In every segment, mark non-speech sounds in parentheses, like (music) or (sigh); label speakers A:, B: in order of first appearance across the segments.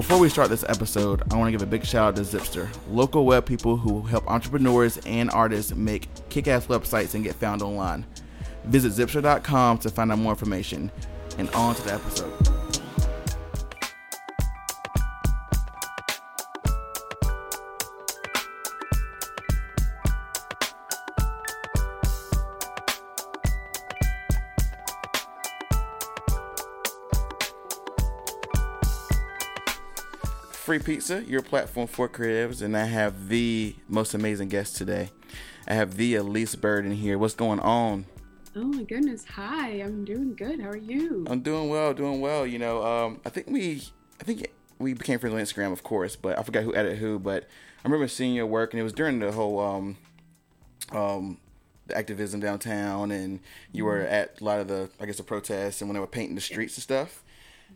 A: Before we start this episode, I want to give a big shout out to Zipster, local web people who help entrepreneurs and artists make kick ass websites and get found online. Visit zipster.com to find out more information. And on to the episode. Free Pizza, your platform for creatives, and I have the most amazing guest today. I have the Elise Bird in here. What's going on?
B: Oh my goodness. Hi, I'm doing good. How are you?
A: I'm doing well, doing well. You know, um, I think we, I think we became friends on Instagram, of course, but I forgot who edited who. But I remember seeing your work, and it was during the whole, um, um, the activism downtown, and you were
B: Mm-hmm.
A: at a lot of the, I guess, the protests, and when they were painting the streets and stuff.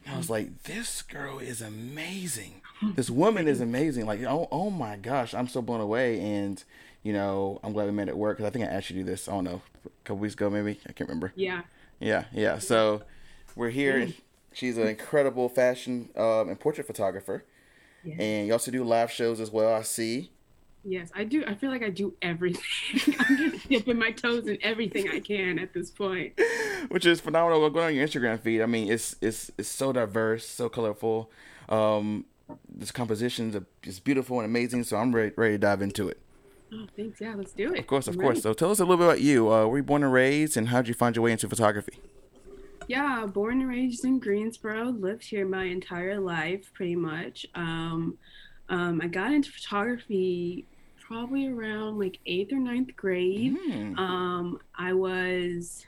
A: And I was like, this girl is amazing. This woman is amazing. Like, oh, oh my gosh, I'm so blown away. And you know, I'm glad we made it work because I think I asked you to do this. I don't know, a couple weeks ago maybe. I can't remember.
B: Yeah.
A: Yeah, yeah. So we're here. She's an incredible fashion um, and portrait photographer,
B: Yeah.
A: and you also do live shows as well. I see.
B: Yes, I do. I feel like I do everything. (laughs) I'm just dipping my toes in everything I can at this point.
A: which is phenomenal. Going on your Instagram feed, I mean, it's it's it's so diverse, so colorful. Um, this compositions are just beautiful and amazing. So I'm ready ready to dive into it.
B: Oh, thanks. Yeah, let's do it.
A: Of course, of
B: I'm
A: course.
B: ready.
A: So tell us a little bit about you. Uh, were you born and raised, and how did you find your way into photography?
B: Yeah, born and raised in Greensboro, lived here my entire life, pretty much. Um, um, I got into photography probably around like eighth or ninth grade.
A: Hmm.
B: Um, I was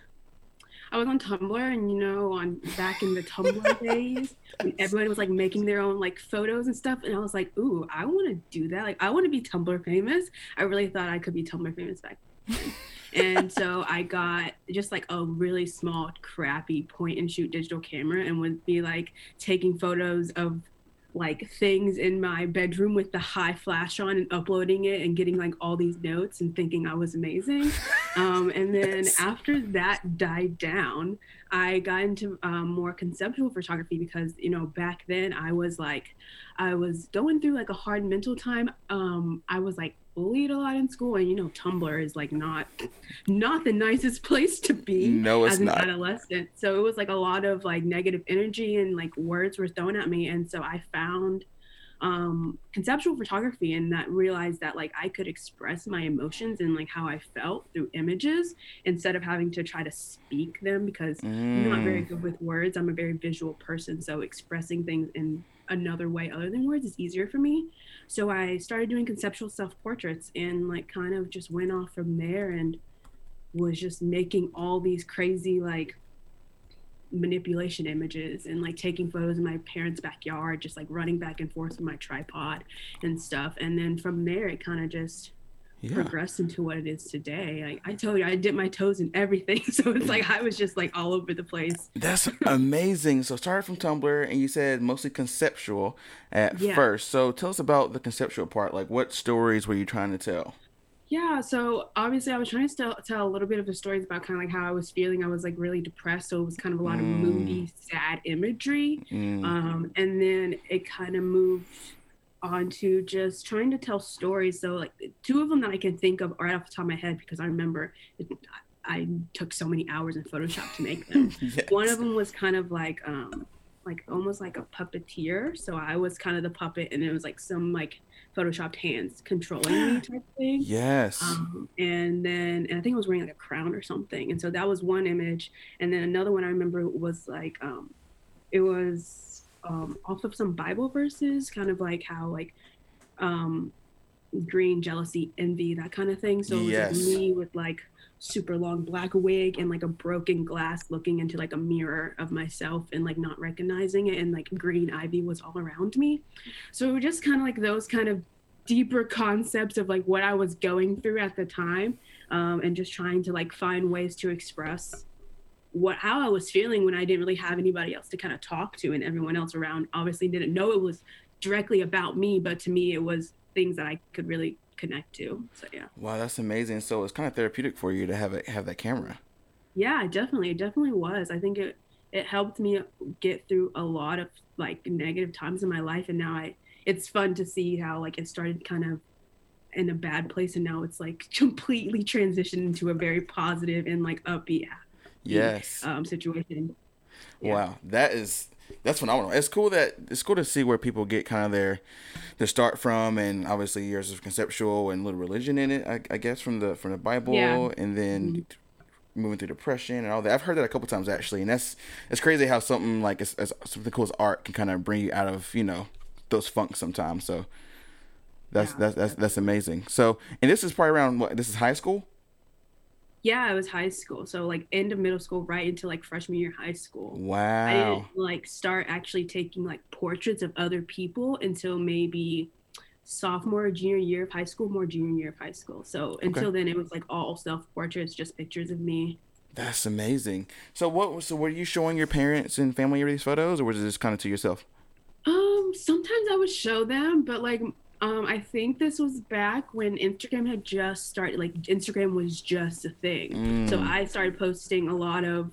B: I was on Tumblr and you know on back in the Tumblr (laughs) days when everybody was like making their own like photos and stuff and I was like, ooh, I want to do that. Like I want to be Tumblr famous. I really thought I could be Tumblr famous back then. and so (laughs) I got just like a really small, crappy point and shoot digital camera and would be like taking photos of like things in my bedroom with the high flash on and uploading it and getting like all these notes and thinking I was amazing. (laughs) Um, and then
A: Yes.
B: after that died down, I got into um, more conceptual photography because you know back then I was like, I was going through like a hard mental time. Um, I was like bullied a lot in school, and you know Tumblr is like not not the nicest (laughs) place to be
A: No,
B: as an
A: not.
B: adolescent. So it was like a lot of like negative energy and like words were thrown at me, and so I found um conceptual photography and that realized that like I could express my emotions and like how I felt through images instead of having to try to speak them because I'm not very
A: Mm.
B: good with words. I'm a very visual person, so expressing things in another way other than words is easier for me. So I started doing conceptual self portraits and like kind of just went off from there and was just making all these crazy like manipulation images and like taking photos in my parents' backyard, just like running back and forth with my tripod and stuff. And then from there, it kind of just
A: Yeah.
B: progressed into what it is today. Like I told you, I dip my toes in everything, (laughs) so it's like I was just like all over the place.
A: That's (laughs) amazing. So started from Tumblr, and you said mostly conceptual at
B: Yeah.
A: first. So tell us about the conceptual part. Like, what stories were you trying to tell?
B: Yeah, so obviously I was trying to still tell a little bit of the stories about kind of like how I was feeling. I was like really depressed, so it was kind of a lot of
A: Mm.
B: moody, sad imagery.
A: Mm.
B: Um, and then it kind of moved on to just trying to tell stories. So like two of them that I can think of right off the top of my head because I remember it, I took so many hours in Photoshop to make them. (laughs)
A: Yes.
B: One of them was kind of like um like almost like a puppeteer. So I was kind of the puppet and it was like some like photoshopped hands controlling me (gasps) type thing.
A: Yes.
B: Um, and then and I think I was wearing like a crown or something. And so that was one image. And then another one I remember was like um it was um off of some Bible verses, kind of like how like um green jealousy, envy, that kind of thing. So it was
A: Yes.
B: like me with like super long black wig and like a broken glass looking into like a mirror of myself and like not recognizing it and like green ivy was all around me. So it was just kind of like those kind of deeper concepts of like what I was going through at the time um, and just trying to like find ways to express what how I was feeling when I didn't really have anybody else to kind of talk to and everyone else around obviously didn't know it was directly about me but to me it was things that I could really connect to so yeah
A: wow, that's amazing. So it's kind of therapeutic for you to have it have that camera.
B: yeah definitely it definitely was I think it it helped me get through a lot of like negative times in my life and now i it's fun to see how like it started kind of in a bad place and now it's like (laughs) completely transitioned into a very positive and like upbeat
A: yes
B: um situation
A: yeah. wow that is that's phenomenal it's cool that it's cool to see where people get kind of their their start from and obviously yours is conceptual and little religion in it i, I guess from the from the bible yeah. and then mm-hmm. moving through depression and all that i've heard that a couple times actually and that's it's crazy how something like as, as something cool as art can kind of bring you out of you know those funks sometimes so that's yeah. that's that's that's amazing. So, and this is probably around what? This is high school.
B: Yeah, it was high school. So like end of middle school, right into like freshman year high school.
A: Wow.
B: I didn't like start actually taking like portraits of other people until maybe sophomore, or junior year of high school, more junior year of high school. So until okay. then, it was like all self portraits, just pictures of me.
A: That's amazing. So what? So were you showing your parents and family these photos, or was it just kind of to yourself?
B: Um, sometimes I would show them, but like um, I think this was back when Instagram had just started. Like Instagram was just a thing, mm. so I started posting a lot of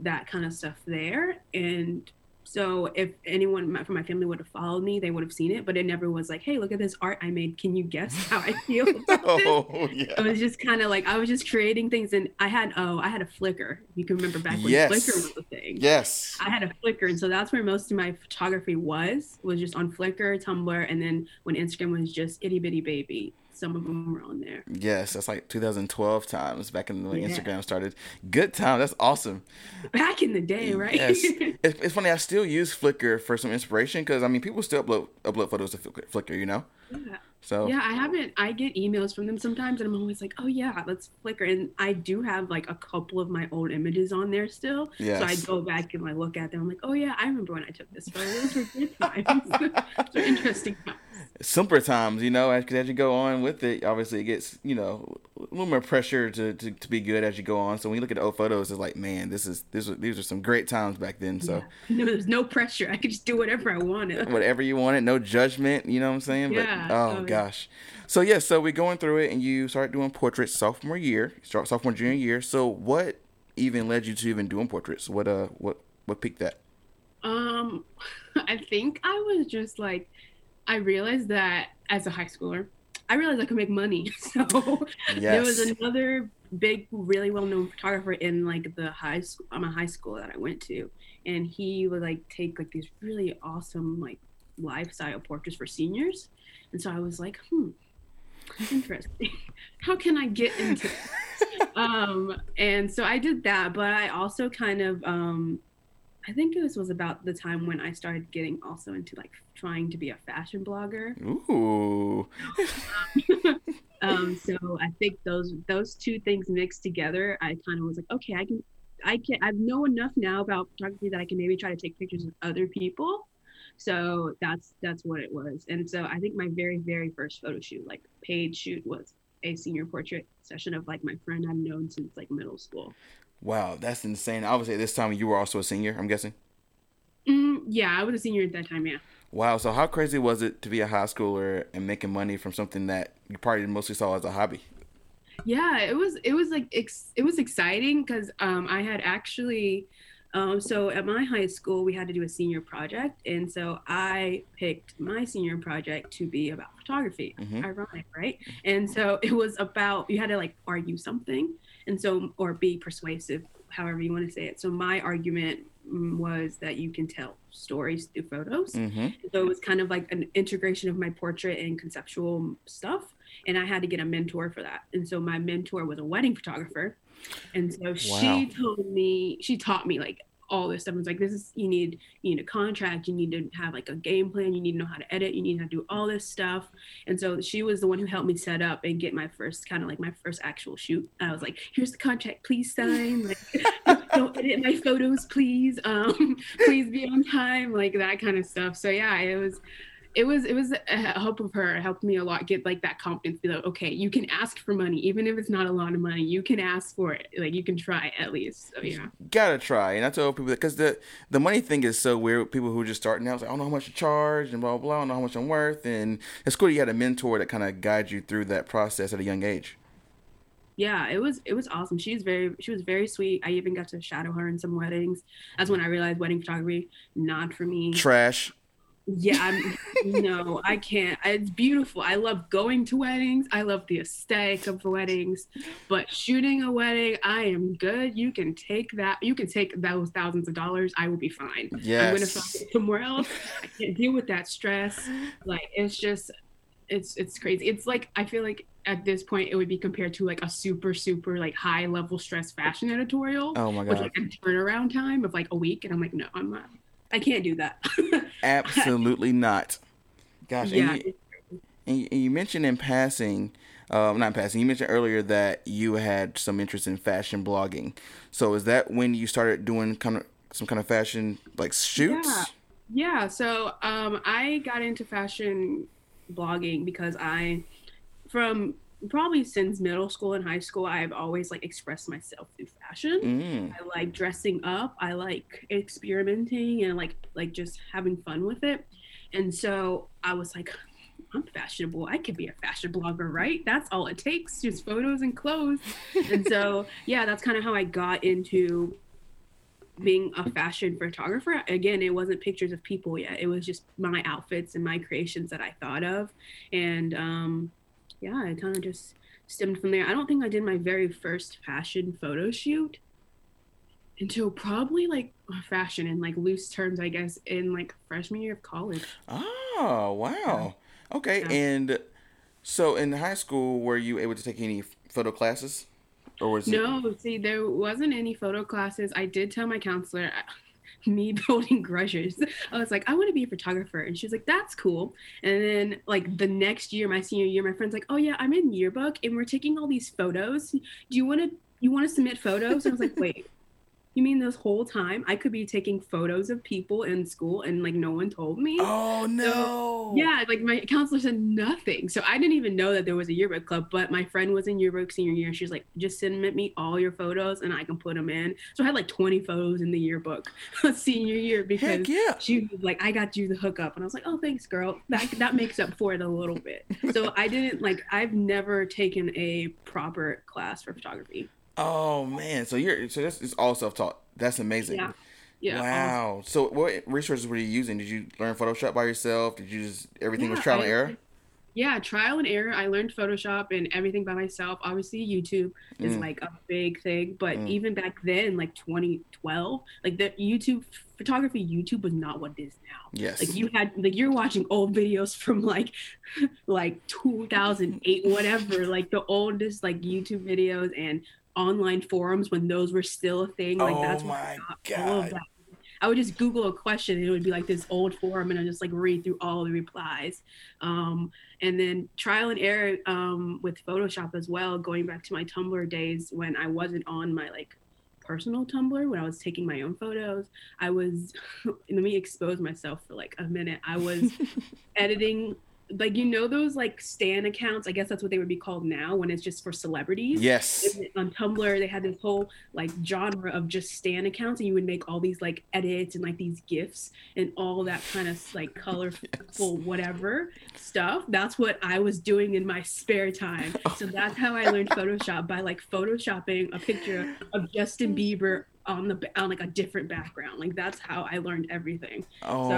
B: that kind of stuff there, and so if anyone from my family would have followed me, they would have seen it. But it never was like, "Hey, look at this art I made. Can you guess how I feel?" (laughs) oh, yeah. It was just kind of like I was just creating things, and I had oh, I had a Flickr. You can remember back when yes. Flickr was a thing.
A: Yes.
B: I had a Flickr, and so that's where most of my photography was was just on Flickr, Tumblr, and then when Instagram was just itty bitty baby some of them were on there.
A: Yes, that's like 2012 times back in when yeah. Instagram started. Good time. That's awesome.
B: Back in the day, right?
A: Yes. (laughs) it's, it's funny. I still use Flickr for some inspiration because I mean, people still upload upload photos to Flickr. You know.
B: Yeah. So yeah, I haven't. I get emails from them sometimes, and I'm always like, oh yeah, let's Flickr. And I do have like a couple of my old images on there still. Yes. So I go back and like look at them. I'm like, oh yeah, I remember when I took this photo. Those were good (laughs) times. (laughs) Those were interesting times
A: simpler times, you know, as, as you go on with it, obviously it gets, you know, a little more pressure to, to, to be good as you go on. So when you look at old photos, it's like, man, this is this these are some great times back then. So
B: yeah. (laughs) no, there's no pressure. I could just do whatever I wanted.
A: whatever you wanted, no judgment. You know what I'm saying?
B: Yeah.
A: But oh, oh gosh. So yeah, so we're going through it, and you start doing portraits sophomore year, start sophomore junior year. So what even led you to even doing portraits? What uh what what picked that?
B: Um, (laughs) I think I was just like I realized that as a high schooler, I realized I could make money. (laughs) So yes. there was another big, really well-known photographer in like the high school, I'm a high school that I went to, and he would like take like these really awesome like lifestyle portraits for seniors. And so I was like, hmm, interesting. (laughs) How can I get into (laughs) um, and so I did that, but I also kind of um, I think this was about the time when I started getting also into like trying to be a fashion blogger.
A: Ooh. (laughs)
B: um, so I think those those two things mixed together, I kind of was like, okay, I can, I can, I know enough now about photography that I can maybe try to take pictures of other people. So that's that's what it was. And so I think my very very first photo shoot, like paid shoot, was a senior portrait session of like my friend I've known since like middle school.
A: Wow, that's insane. Obviously, at this time you were also a senior. I'm guessing.
B: Mm, yeah, I was a senior at that time. Yeah.
A: Wow. So how crazy was it to be a high schooler and making money from something that you probably mostly saw as a hobby?
B: Yeah, it was. It was like ex- it was exciting because um, I had actually. Um, so at my high school, we had to do a senior project, and so I picked my senior project to be about photography. Mm-hmm. Ironic, right? And so it was about you had to like argue something, and so or be persuasive however you want to say it so my argument mm, was that you can tell stories through photos mm-hmm. so it was kind of like an integration of my portrait and conceptual stuff and i had to get a mentor for that and so my mentor was a wedding photographer and so wow. she told me she taught me like all this stuff. It's like this is you need you need a contract, you need to have like a game plan, you need to know how to edit, you need to do all this stuff. And so she was the one who helped me set up and get my first kind of like my first actual shoot. I was like, here's the contract, please sign. Like (laughs) don't edit my photos, please. Um, (laughs) please be on time, like that kind of stuff. So yeah, it was it was it was a help of her it helped me a lot get like that confidence be like okay you can ask for money even if it's not a lot of money you can ask for it like you can try at least so yeah
A: gotta try and i tell people because the the money thing is so weird people who are just starting out like i don't know how much to charge and blah blah blah i don't know how much i'm worth and it's cool you had a mentor that kind of guides you through that process at a young age
B: yeah, it was it was awesome. She's very she was very sweet. I even got to shadow her in some weddings. That's when I realized wedding photography not for me.
A: Trash.
B: Yeah, I'm, no, I can't. It's beautiful. I love going to weddings. I love the aesthetic of the weddings, but shooting a wedding, I am good. You can take that. You can take those thousands of dollars. I will be fine.
A: Yes.
B: I'm gonna find it somewhere else. I can't deal with that stress. Like it's just, it's it's crazy. It's like I feel like at this point it would be compared to like a super super like high level stress fashion editorial.
A: Oh my
B: With
A: god.
B: like a turnaround time of like a week, and I'm like, no, I'm not. I can't do that. (laughs)
A: Absolutely not. Gosh,
B: yeah.
A: and, you, and you- mentioned in passing, um, not in passing, you mentioned earlier that you had some interest in fashion blogging. So is that when you started doing kind of some kind of fashion like shoots?
B: Yeah. Yeah, so um, I got into fashion blogging because I, from probably since middle school and high school, I've always like expressed myself through fashion.
A: Mm.
B: I like dressing up. I like experimenting and like like just having fun with it. And so I was like, I'm fashionable. I could be a fashion blogger, right? That's all it takes, just photos and clothes. and so (laughs) yeah, that's kind of how I got into being a fashion photographer. Again, it wasn't pictures of people yet. It was just my outfits and my creations that I thought of. And um yeah, it kind of just stemmed from there. I don't think I did my very first fashion photo shoot until probably like oh, fashion in like loose terms, I guess, in like freshman year of college.
A: Oh wow. Okay,
B: Yeah.
A: and so in high school, were you able to take any photo classes, or was it?
B: No, see, there wasn't any photo classes. I did tell my counselor, me (laughs) building grudges. I was like, I want to be a photographer. And she was like, that's cool. And then, like, the next year, my senior year, my friend's like, oh, yeah, I'm in yearbook and we're taking all these photos. Do you want to? You want to submit photos? And I was like, wait, you mean this whole time I could be taking photos of people in school and like no one told me?
A: Oh no.
B: Yeah, like my counselor said nothing. So I didn't even know that there was a yearbook club, but my friend was in yearbook senior year. She was like, just send me all your photos and I can put them in. So I had like 20 photos in the yearbook (laughs) senior year because
A: Heck yeah.
B: she was like, I got you the hookup. And I was like, oh, thanks, girl. That, that makes up for it a little bit. So I didn't like, I've never taken a proper class for photography.
A: Oh man. So you're so this is all self taught. That's amazing.
B: Yeah. Yeah.
A: Wow. So what resources were you using? Did you learn Photoshop by yourself? Did you just everything was trial
B: I-
A: and error?
B: yeah trial and error i learned photoshop and everything by myself obviously youtube is
A: Mm.
B: like a big thing but
A: Mm.
B: even back then like 2012 like the youtube photography youtube was not what it is now
A: Yes.
B: like you had like you're watching old videos from like (laughs) like 2008 whatever like the oldest like youtube videos and online forums when those were still a thing like
A: oh
B: that's where
A: my
B: I got all of
A: god.
B: that I would just Google a question and it would be like this old forum and I just like read through all the replies. Um, and then trial and error um, with Photoshop as well, going back to my Tumblr days when I wasn't on my like personal Tumblr when I was taking my own photos. I was, (laughs) let me expose myself for like a minute. I was (laughs) editing, like, you know, those like Stan accounts, I guess that's what they would be called now when it's just for celebrities
A: Yes.
B: on um, Tumblr, they had this whole like genre of just stan accounts, and you would make all these like edits and like these gifs and all that kind of like colorful (laughs) whatever stuff. That's what I was doing in my spare time. Oh. So that's how I learned Photoshop by like photoshopping a picture of Justin Bieber on the on like a different background. Like that's how I learned everything.
A: Oh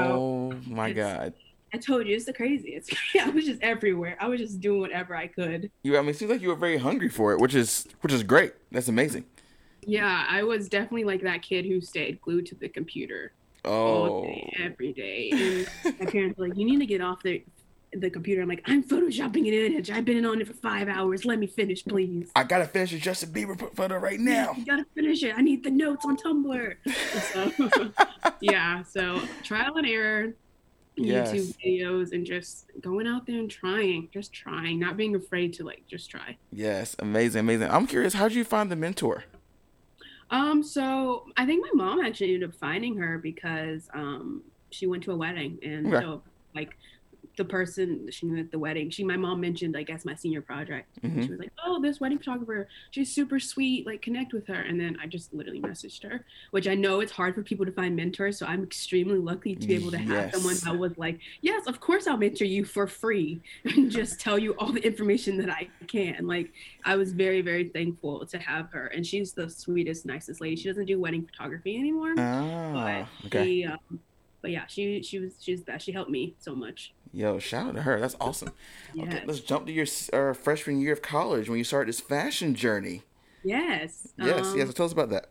A: so
B: my
A: god.
B: I told you it's the craziest. (laughs) I was just everywhere. I was just doing whatever I could.
A: You I mean it seems like you were very hungry for it, which is which is great. That's amazing.
B: Yeah, I was definitely like that kid who stayed glued to the computer all
A: Oh.
B: day, every day. And my parents were like, "You need to get off the the computer." I'm like, "I'm photoshopping an image. I've been on it for five hours. Let me finish, please."
A: I gotta finish your Justin Bieber photo right now.
B: You gotta finish it. I need the notes on Tumblr. (laughs) So, (laughs) yeah, so trial and error,
A: Yes.
B: YouTube videos, and just going out there and trying, just trying, not being afraid to like just try.
A: Yes, amazing, amazing. I'm curious, how did you find the mentor?
B: Um, so I think my mom actually ended up finding her because um she went to a wedding and
A: Okay.
B: so like the person she knew at the wedding, she my mom mentioned I guess my senior project.
A: Mhm.
B: She was like, "Oh, this wedding photographer, she's super sweet. Like connect with her." And then I just literally messaged her, which I know it's hard for people to find mentors. So I'm extremely lucky to be able to have someone
A: Yes.
B: that was like, "Yes, of course I'll mentor you for free (laughs) and just tell you all the information that I can." Like I was very very thankful to have her, and she's the sweetest, nicest lady. She doesn't do wedding photography anymore,
A: Ah,
B: but
A: okay.
B: she. Um, but yeah, she she was she was best. She helped me so much.
A: Yo, shout out to her. That's awesome. Okay, let's jump to your uh, freshman year of college when you started this fashion journey.
B: Yes.
A: Yes,
B: um,
A: yes. So tell us about that.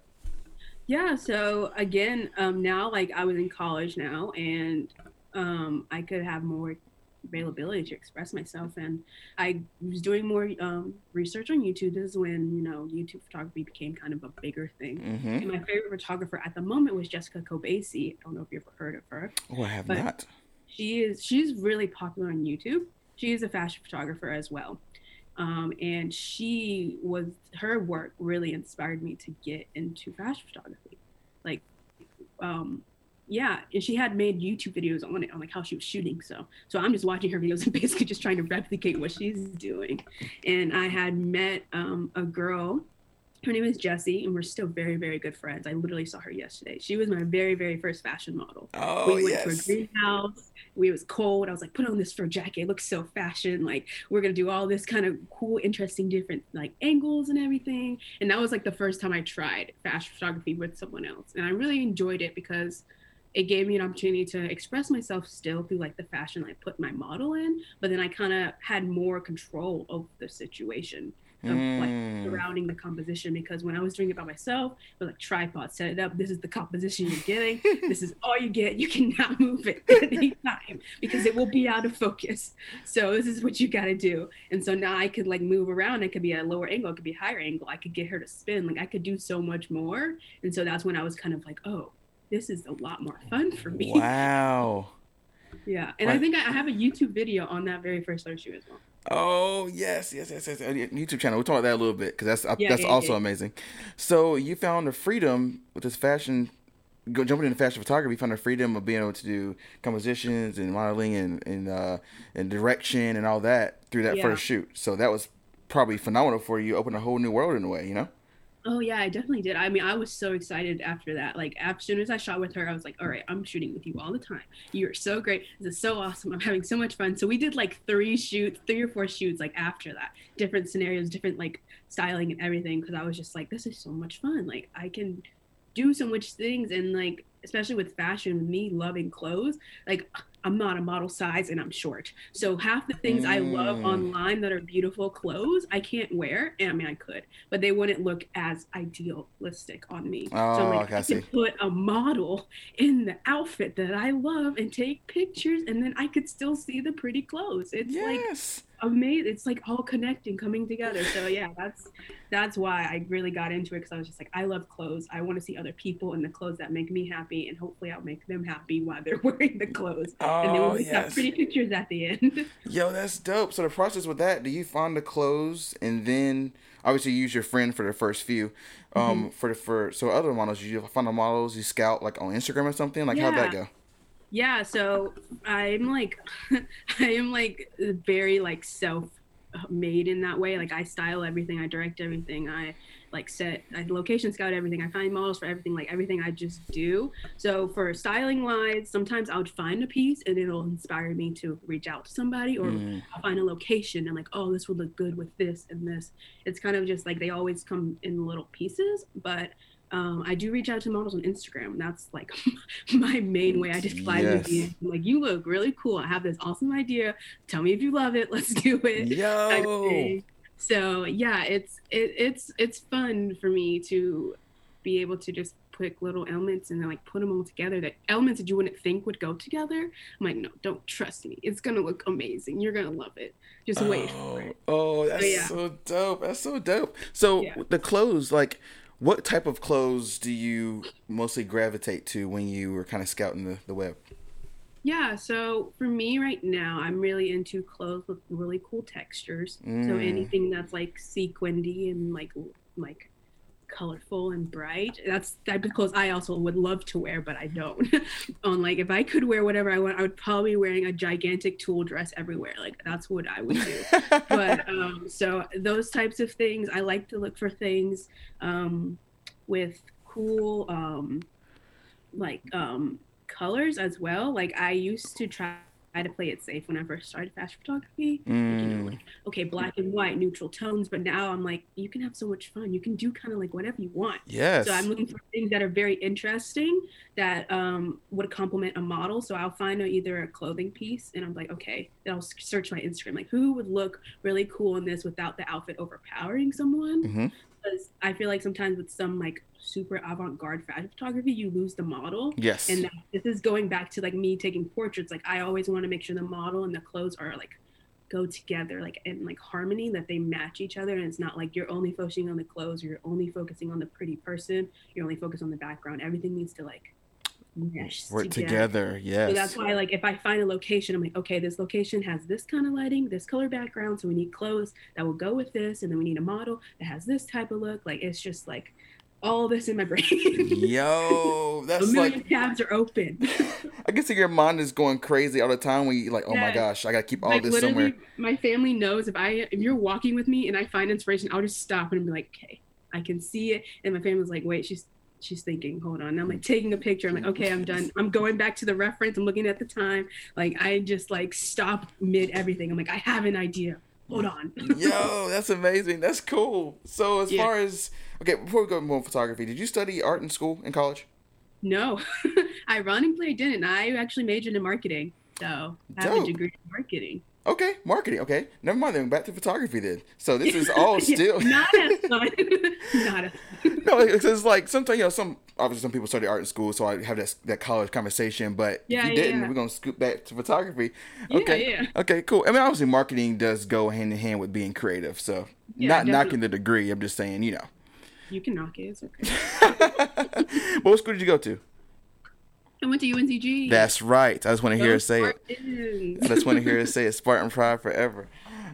B: Yeah, so again, um, now like I was in college now, and um, I could have more availability to express myself, and I was doing more um, research on YouTube. This is when you know YouTube photography became kind of a bigger thing.
A: Mm-hmm.
B: And my favorite photographer at the moment was Jessica Kobeissi. I don't know if you've ever heard of her.
A: Oh, I have
B: but-
A: not.
B: She is she's really popular on YouTube. She is a fashion photographer as well. Um, and she was her work really inspired me to get into fashion photography. Like um yeah, and she had made YouTube videos on it on like how she was shooting. So so I'm just watching her videos and (laughs) basically just trying to replicate what she's doing. And I had met um, a girl her name is Jessie, and we're still very, very good friends. I literally saw her yesterday. She was my very, very first fashion model
A: Oh,
B: we went
A: yes.
B: to a greenhouse. We it was cold. I was like, put on this fur jacket. It looks so fashion. Like we're gonna do all this kind of cool, interesting, different like angles and everything. And that was like the first time I tried fashion photography with someone else, and I really enjoyed it because it gave me an opportunity to express myself still through like the fashion I put my model in, but then I kind of had more control of the situation of like
A: Mm.
B: surrounding the composition because when I was doing it by myself, was like tripod, set it up. This is the composition you're getting. (laughs) this is all you get. You cannot (laughs) move it at any time because it will be out of focus. So this is what you got to do. And so now I could like move around. It could be a lower angle. It could be a higher angle. I could get her to spin. Like I could do so much more. And so that's when I was kind of like, oh, this is a lot more fun for me.
A: Wow. (laughs)
B: yeah. And I think I I have a YouTube video on that very first photo shoot as well.
A: Oh yes, yes, yes, yes. YouTube channel. We'll talk about that a little bit because that's uh,
B: Yeah,
A: that's
B: yeah,
A: also
B: yeah.
A: amazing. So you found the freedom with this fashion, go jumping into fashion photography. You found the freedom of being able to do compositions and modeling and and uh, and direction and all that through that first shoot. So that was probably phenomenal for you. Opened a whole new world in a way, you know.
B: Oh yeah, I definitely did. I mean, I was so excited after that. Like as soon as I shot with her, I was like, "All right, I'm shooting with you all the time. You're so great. This is so awesome. I'm having so much fun." So we did like three shoots, three or four shoots, like after that, different scenarios, different like styling and everything. Because I was just like, "This is so much fun. Like I can do so much things." And like especially with fashion, with me loving clothes, like I'm not a model size and I'm short. So half the things I love
A: Mm.
B: online that are beautiful clothes, I can't wear. And I mean, I could, but they wouldn't look as idealistic on me. so
A: Oh,
B: I'm like,
A: okay, I
B: I
A: see.
B: put a model in the outfit that I love and take pictures, and then I could still see the pretty clothes. It's like
A: Yes.
B: Amazing. It's like all connecting, coming together. So yeah, that's that's why I really got into it because I was just like, I love clothes. I want to see other people in the clothes that make me happy, and hopefully I'll make them happy while they're (laughs) wearing the clothes. and then
A: Oh
B: we'll just have pretty pictures at the end. (laughs)
A: Yo, that's dope. So the process with that, do you find the clothes and then obviously you use your friend for the first few. Um
B: Mm-hmm.
A: for the for so other models, you find the models you scout like on Instagram or something? Like how'd that go?
B: Yeah, so I'm like, (laughs) I am like very like self made in that way. Like I style everything, I direct everything, I like set, I location scout everything, I find models for everything, like everything I just do. So for styling wise, sometimes I'll find a piece and it'll inspire me to reach out to somebody or
A: Mm.
B: I'll find a location and like, oh, this would look good with this and this. It's kind of just like they always come in little pieces, but um, I do reach out to models on Instagram. That's like (laughs) my main way. I just fly
A: Yes.
B: you. Like, you look really cool. I have this awesome idea. Tell me if you love it. (laughs) Let's do it.
A: Yo.
B: So yeah, it's it, it's it's fun for me to be able to just pick little elements and then like put them all together. That elements that you wouldn't think would go together. I'm like, no, don't trust me. It's gonna look amazing. You're gonna love it. Just wait for
A: Oh,
B: it.
A: oh, that's
B: yeah.
A: so dope. That's so dope. So
B: Yeah.
A: the clothes, like what type of clothes do you mostly gravitate to when you were kind of scouting the, the web?
B: Yeah, so for me right now, I'm really into clothes with really cool textures. So
A: Mm.
B: anything that's like sequinedy and like like colorful and bright. That's type of clothes I also would love to wear, but I don't. On (laughs) like if I could wear whatever I want, I would probably be wearing a gigantic tulle dress everywhere. Like that's what I would do. (laughs) but um, so those types of things, I like to look for things um, with cool um, like um, colors as well. Like I used to try to play it safe when I first started fashion photography.
A: Mm.
B: Like, you know, like, okay, black and white, neutral tones. But now I'm like, you can have so much fun. You can do kind of like whatever you want.
A: Yes.
B: So I'm looking for things that are very interesting that um, would complement a model. So I'll find a, either a clothing piece and I'm like, okay, then I'll search my Instagram, like who would look really cool in this without the outfit overpowering someone.
A: hmm
B: Because I feel like sometimes with some like super avant-garde fashion photography, you lose the model.
A: Yes.
B: And this is going back to like me taking portraits. Like I always want to make sure the model and the clothes are like go together, like in like harmony, that they match each other. And it's not like you're only focusing on the clothes, or you're only focusing on the pretty person, you're only focused on the background. Everything needs to like mesh
A: Work
B: together.
A: together. Yes.
B: So that's why, like, if I find a location, I'm like, okay, this location has this kind of lighting, this color background, so we need clothes that will go with this, and then we need a model that has this type of look. Like, it's just like all this in my (laughs) brain.
A: Yo, that's a
B: million
A: like
B: tabs are open. (laughs)
A: I see your mind is going crazy all the time when you like, oh my gosh, I gotta keep all
B: like
A: this somewhere.
B: my family knows if I if you're walking with me and I find inspiration, I'll just stop and be like, okay, I can see it. And my family's like, wait, she's she's thinking, hold on. And I'm like taking a picture. I'm like, okay, I'm done. I'm going back to the reference. I'm looking at the time. Like I just like stop mid everything. I'm like, I have an idea. Hold on. (laughs)
A: Yo, that's amazing. That's cool. So as
B: Yeah.
A: far as okay, before we go more photography, did you study art in school in college?
B: no, (laughs) ironically, I didn't. I actually majored in marketing. So I have
A: Dope.
B: a degree in marketing.
A: Okay, marketing. Okay, never mind. Then back to photography. Then. So this is (laughs) all
B: Yeah,
A: still (laughs)
B: not as (laughs) fun. not as fun.
A: no. It's it's like sometimes you know some obviously some people study art in school, so I have that that college conversation. But
B: Yeah,
A: if you
B: yeah,
A: didn't, we're gonna scoop back to photography.
B: Yeah,
A: Okay.
B: yeah.
A: Okay. Cool. I mean, obviously, marketing does go hand in hand with being creative. So not
B: definitely.
A: knocking the degree. I'm just saying, you know.
B: You can knock it. It's okay.
A: what school did you go to?
B: I went to UNCG.
A: That's right. I just want to hear her say it.
B: it.
A: I just want to hear her say it. Spartan Pride forever.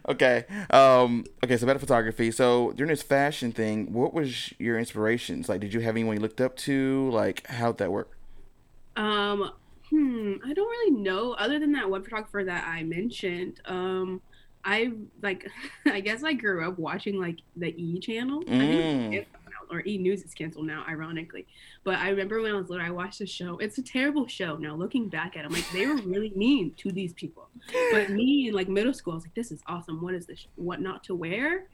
A: Okay. Um. Okay. So to photography. So during this fashion thing, what was your inspirations? Like, did you have anyone you looked up to? Like, how'd that work?
B: Um, hmm, I don't really know. Other than that one photographer that I mentioned, um, I like, (laughs) I guess I grew up watching like the E channel. I think Or E News is canceled now, ironically. But I remember when I was little, I watched the show. It's a terrible show. Now looking back at it, I'm like, they were really (laughs) mean to these people. But me in like middle school, I was like, this is awesome. What is this? What not to wear?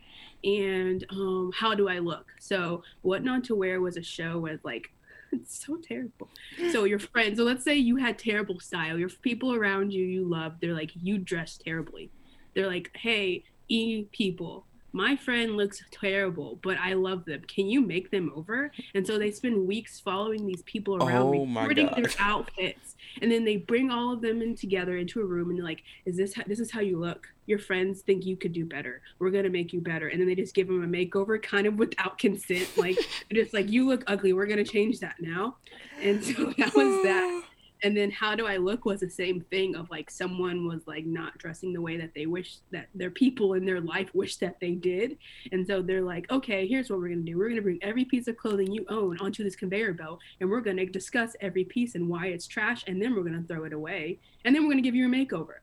B: And um, how do I look? So, What Not to Wear was a show with like, (laughs) it's so terrible. So your friends, so let's say you had terrible style. Your people around you you love, they're like, you dress terribly. They're like, hey, e people, my friend looks terrible, but I love them. Can you make them over? And so they spend weeks following these people around,
A: Oh
B: recording their (laughs) outfits, and then they bring all of them in together into a room, and they're like, "Is this how, this is how you look? Your friends think you could do better. We're gonna make you better." And then they just give them a makeover, kind of without consent, like just like you look ugly. We're gonna change that now. And so that was that (laughs) and then how do i look was the same thing of like someone was like not dressing the way that they wish that their people in their life wish that they did. And so they're like okay here's what we're going to do. We're going to bring every piece of clothing you own onto this conveyor belt and we're going to discuss every piece and why it's trash and then we're going to throw it away and then we're going to give you a makeover.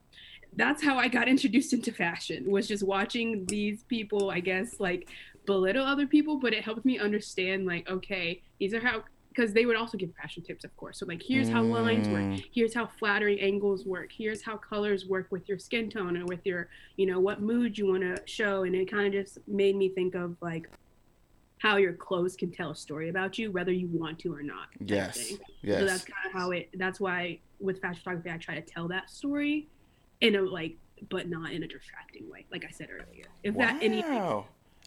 B: That's how i got introduced into fashion was just watching these people i guess like belittle other people but it helped me understand like okay these are how because they would also give fashion tips, of course. So like, here's how lines work.
A: Mm.
B: Here's how flattering angles work. Here's how colors work with your skin tone and with your, you know, what mood you want to show. And it kind of just made me think of like how your clothes can tell a story about you, whether you want to or not.
A: Yes. Yes.
B: So that's kind of how it. That's why with fashion photography, I try to tell that story in a like, but not in a distracting way. Like I said earlier. If that any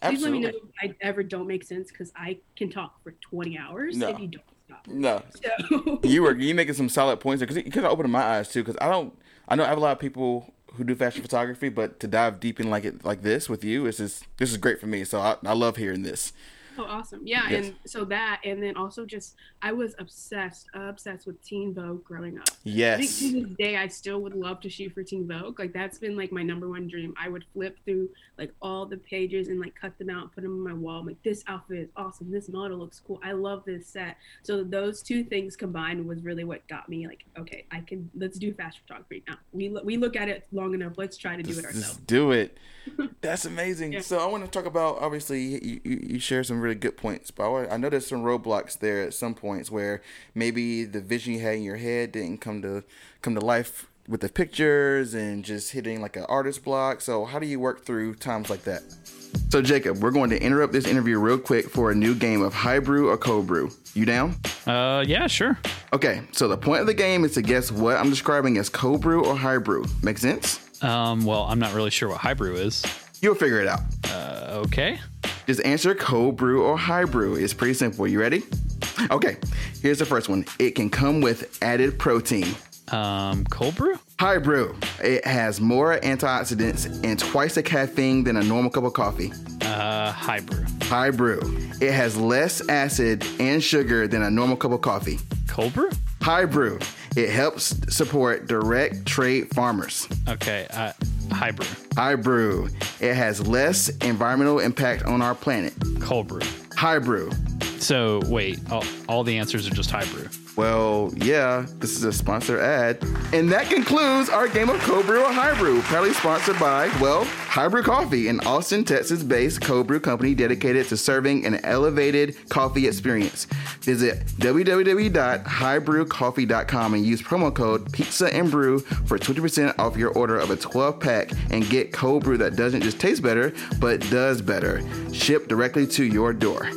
A: wow.
B: Please let me know if I ever don't make sense because I can talk for 20 hours
A: No.
B: if you don't stop.
A: No,
B: So,
A: you were (laughs) you making some solid points there because kind of opened my eyes too. Because I don't, I know I have a lot of people who do fashion photography, but to dive deep in like it like this with you, this is this is great for me. So I, I love hearing this.
B: Oh, awesome. Yeah.
A: Yes.
B: And so that, and then also just, I was obsessed, obsessed with Teen Vogue growing up. I think
A: Yes.
B: to this day, I still would love to shoot for Teen Vogue. Like that's been like my number one dream. I would flip through like all the pages and like cut them out, put them on my wall. I'm like this outfit is awesome. This model looks cool. I love this set. So those two things combined was really what got me like, okay, I can let's do fast photography now. We lo- we look at it long enough. Let's try to do it ourselves.
A: do it. (laughs) That's amazing.
B: Yeah.
A: So I want to talk about obviously you, you, you share some really good points, but I, wa- I know there's some roadblocks there at some points where maybe the vision you had in your head didn't come to come to life with the pictures and just hitting like an artist block. So how do you work through times like that? So Jacob, we're going to interrupt this interview real quick for a new game of high brew or cold brew. You down?
C: Uh, yeah, sure.
A: Okay, so the point of the game is to guess what I'm describing as cold brew or high brew. Make sense?
C: Um, well, I'm not really sure what high brew is.
A: You'll figure it out.
C: Uh, okay.
A: Just answer cold brew or high brew. It's pretty simple. You ready? Okay, here's the first one. It can come with added protein.
C: Um, cold brew?
A: High brew. It has more antioxidants and twice the caffeine than a normal cup of coffee.
C: Uh, high brew.
A: High brew. It has less acid and sugar than a normal cup of coffee.
C: Cold brew?
A: High brew. It helps support direct trade farmers.
C: Okay. Uh, high brew.
A: High brew. It has less environmental impact on our planet.
C: Cold brew.
A: High brew.
C: So wait, all, all the answers are just high brew.
A: Well, yeah, this is a sponsor ad. And that concludes our game of Cold Brew or High Brew, proudly sponsored by, well, High Brew Coffee, an Austin, Texas based cold brew company dedicated to serving an elevated coffee experience. Visit www.highbrewcoffee.com and use promo code Pizza and Brew for 20% off your order of a 12 pack and get cold brew that doesn't just taste better, but does better. Shipped directly to your door.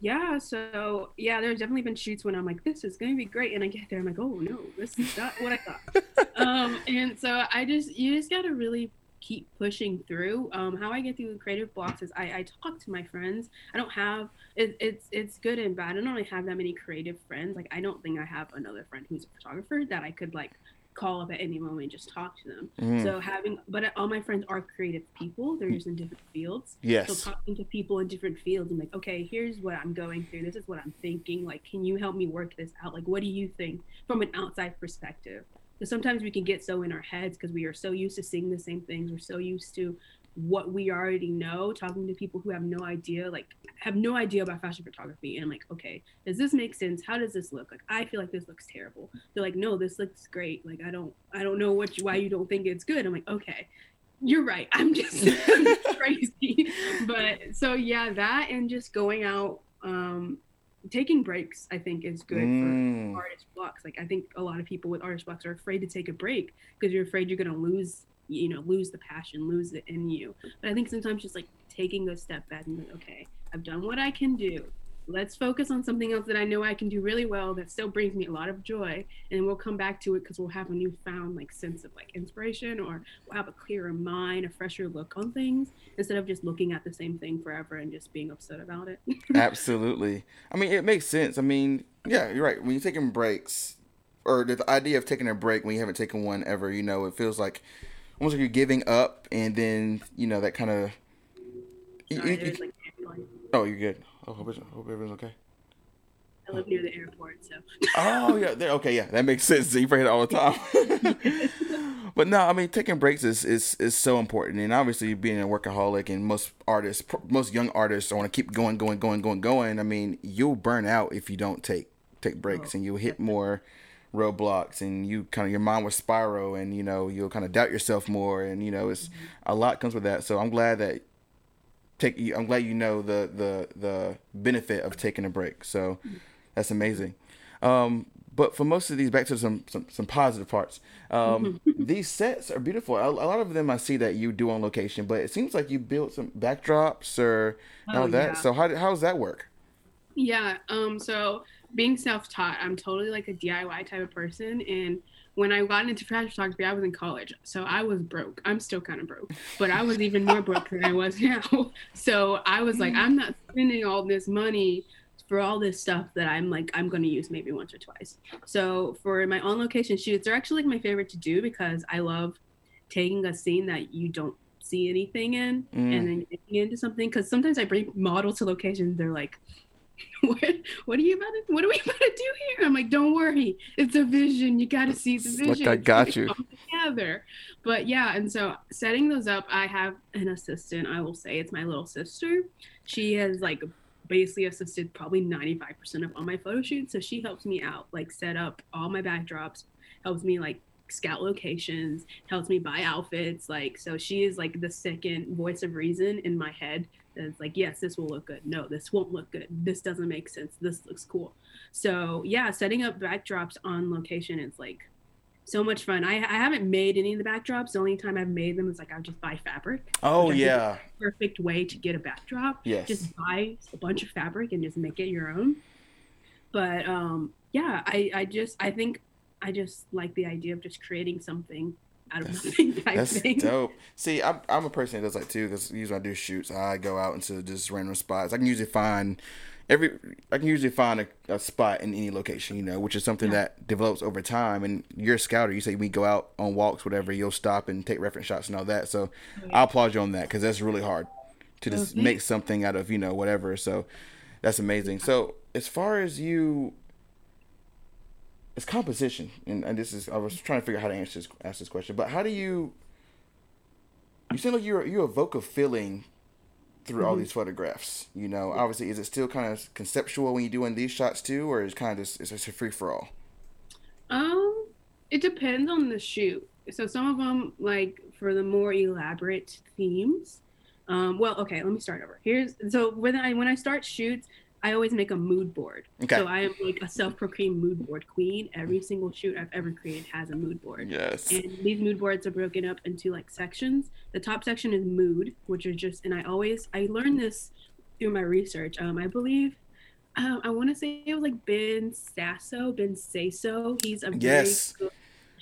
B: Yeah, so yeah, there's definitely been shoots when I'm like, this is gonna be great, and I get there, I'm like, oh no, this is not what I thought. (laughs) um, and so I just, you just gotta really keep pushing through. Um, how I get through the creative blocks is I, I talk to my friends. I don't have it, it's it's good and bad. I don't really have that many creative friends. Like I don't think I have another friend who's a photographer that I could like call up at any moment and just talk to them.
A: Mm,
B: So having, but all my friends are creative people. They're just in different fields.
A: yes.
B: So talking to people in different fields and like, okay, here's what I'm going through. This is what I'm thinking. Like, can you help me work this out? Like, what do you think from an outside perspective? Because sometimes we can get so in our heads because we are so used to seeing the same things. We're so used to what we already know. Talking to people who have no idea, like, have no idea about fashion photography, and like, okay, does this make sense? How does this look? Like, I feel like this looks terrible. They're like, no, this looks great. Like, I don't, I don't know what, you, why you don't think it's good. I'm like, okay, you're right. I'm just (laughs) crazy. But so yeah, that and just going out, um, taking breaks, I think is good
A: Mm.
B: for artist blocks. Like I think a lot of people with artist blocks are afraid to take a break because you're afraid you're gonna lose, you know, lose the passion, lose it in you. But I think sometimes just like taking a step back and like, okay, I've done what I can do. Let's focus on something else that I know I can do really well that still brings me a lot of joy, and we'll come back to it because we'll have a newfound like sense of like inspiration, or we'll have a clearer mind, a fresher look on things instead of just looking at the same thing forever and just being upset about it. (laughs)
A: Absolutely. I mean, it makes sense. I mean, yeah, you're right. When you're taking breaks, or the idea of taking a break when you haven't taken one ever, you know, it feels like almost like you're giving up, and then you know that kind of.
B: Like,
A: oh, you're good. I hope, it's- hope everyone's okay.
B: I live near the airport, so
A: Oh yeah, there- okay, yeah, that makes sense. You pray it all the time. (laughs) but no, I mean, taking breaks is, is is so important, and obviously being a workaholic, and most artists, most young artists, want to keep going, going, going, going, going. I mean, you'll burn out if you don't take take breaks, oh, and you'll hit more roadblocks, and you kind of your mind will spiral, and you know you'll kind of doubt yourself more, and you know it's a lot comes with that. So I'm glad that take I'm glad you know the the the benefit of taking a break. So that's amazing. Um, but for most of these, back to some some, some positive parts. Um, (laughs) these sets are beautiful. A, a lot of them I see that you do on location, but it seems like you built some backdrops or all
B: Oh,
A: that.
B: yeah.
A: So how how does that work?
B: Yeah. Um. So being self-taught, I'm totally like a DIY type of person, and when I got into fashion photography, I was in college, so I was broke. I'm still kind of broke, but I was even more broke than I was (laughs) now. So I was like, I'm not spending all this money for all this stuff that I'm like I'm going to use maybe once or twice. So for my on location shoots, they're actually like my favorite to do because I love taking a scene that you don't see anything in
A: Mm.
B: and then getting into something because sometimes I bring models to locations they're like (laughs) what, what are you about to what are we (laughs) about to do here? I'm like don't worry. It's a vision. You got to see the vision
A: like I (laughs) got you.
B: together. But yeah and so setting those up I have an assistant. I will say it's my little sister. She has like basically assisted probably 95% of all my photo shoots. So she helps me out like set up all my backdrops helps me like scout locations helps me buy outfits like so she is like the second voice of reason in my head that's like yes this will look good. No this won't look good. This doesn't make sense. This looks cool. So yeah setting up backdrops on location is like so much fun. I, I haven't made any of the backdrops. The only time i've made them is like i would just buy fabric.
A: Oh
B: which I think
A: yeah.
B: perfect way to get a backdrop.
A: Yes.
B: just buy a bunch of fabric and just make it your own. But um yeah i i just i think i just like the idea of just creating something out of
A: That's-
B: nothing type
A: That's
B: thing
A: dope. See, I'm, I'm a person that does that too. Because usually I do shoots, I go out into just random spots. I can usually find every. I can usually find a, a spot in any location, you know, which is something
B: Yeah.
A: that develops over time. And you're a scouter. You say we go out on walks, whatever. You'll stop and take reference shots and all that. So I applaud you on that because that's really hard to oh, just
B: Okay.
A: make something out of you know whatever. So that's amazing. So as far as you. It's composition, and, and this is I was trying to figure out how to answer this, ask this question. But how do you you seem like you you evoke a feeling through all
B: Mhm.
A: these photographs. You know, obviously, is it still kind of conceptual when you're doing these shots too, or is it kind of just it's just a free for all?
B: Um, it depends on the shoot. So some of them, like for the more elaborate themes. Um, well, okay, let me start over. Here's so when I when I start shoots, I always make a mood board.
A: Okay.
B: So I am like a self-proclaimed mood board queen. Every single shoot I've ever created has a mood board.
A: Yes.
B: And these mood boards are broken up into like sections. The top section is mood, which is just, and I always, I learned this through my research. Um, I believe, um, I want to say it was like Ben Sasso, Ben Sasso. He's a very
A: Yes.
B: good,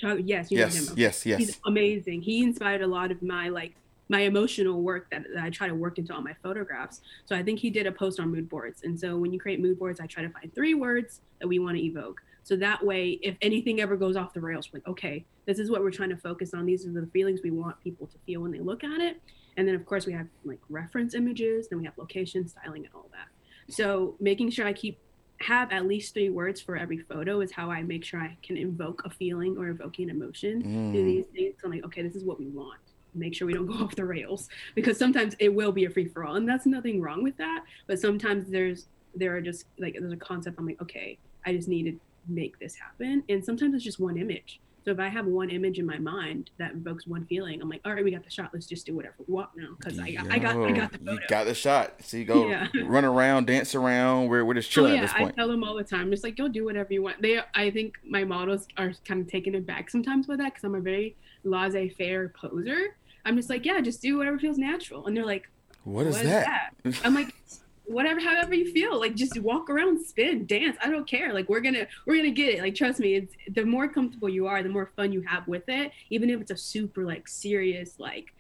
B: photog- yes, you know
A: Yes.
B: him.
A: Yes. Yes.
B: He's amazing. He inspired a lot of my like my emotional work that, that I try to work into all my photographs. So I think he did a post on mood boards. And so when you create mood boards, I try to find three words that we want to evoke. So that way, if anything ever goes off the rails, we're like, okay, this is what we're trying to focus on. These are the feelings we want people to feel when they look at it. And then of course we have like reference images, then we have location, styling, and all that. So making sure I keep have at least three words for every photo is how I make sure I can invoke a feeling or evoking an emotion
A: Mm.
B: do these things. I'm like, okay, this is what we want. Make sure we don't go (laughs) off the rails because sometimes it will be a free for all, and that's nothing wrong with that. But sometimes there's there are just like there's a concept. I'm like, okay, I just need to make this happen, and sometimes it's just one image. So if I have one image in my mind that evokes one feeling, I'm like, all right, we got the shot. Let's just do whatever we want now because I, got I got I got the photo.
A: You got the shot. So you go
B: Yeah. (laughs)
A: run around, dance around. We're we're just
B: Oh
A: chilling
B: yeah,
A: at this point I
B: tell them all the time, just like go do whatever you want. They, I think my models are kind of taken aback sometimes with that because I'm a very laissez-faire poser. I'm just like, yeah, just do whatever feels natural, and they're like,
A: what is that? (laughs)
B: I'm like, whatever, however you feel, like just walk around, spin, dance. I don't care. Like we're gonna, we're gonna get it. Like trust me, it's the more comfortable you are, the more fun you have with it. Even if it's a super like serious like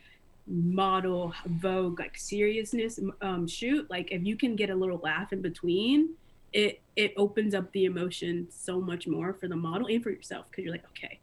B: model vogue like seriousness um shoot like if you can get a little laugh in between it it opens up the emotion so much more for the model and for yourself because you're like okay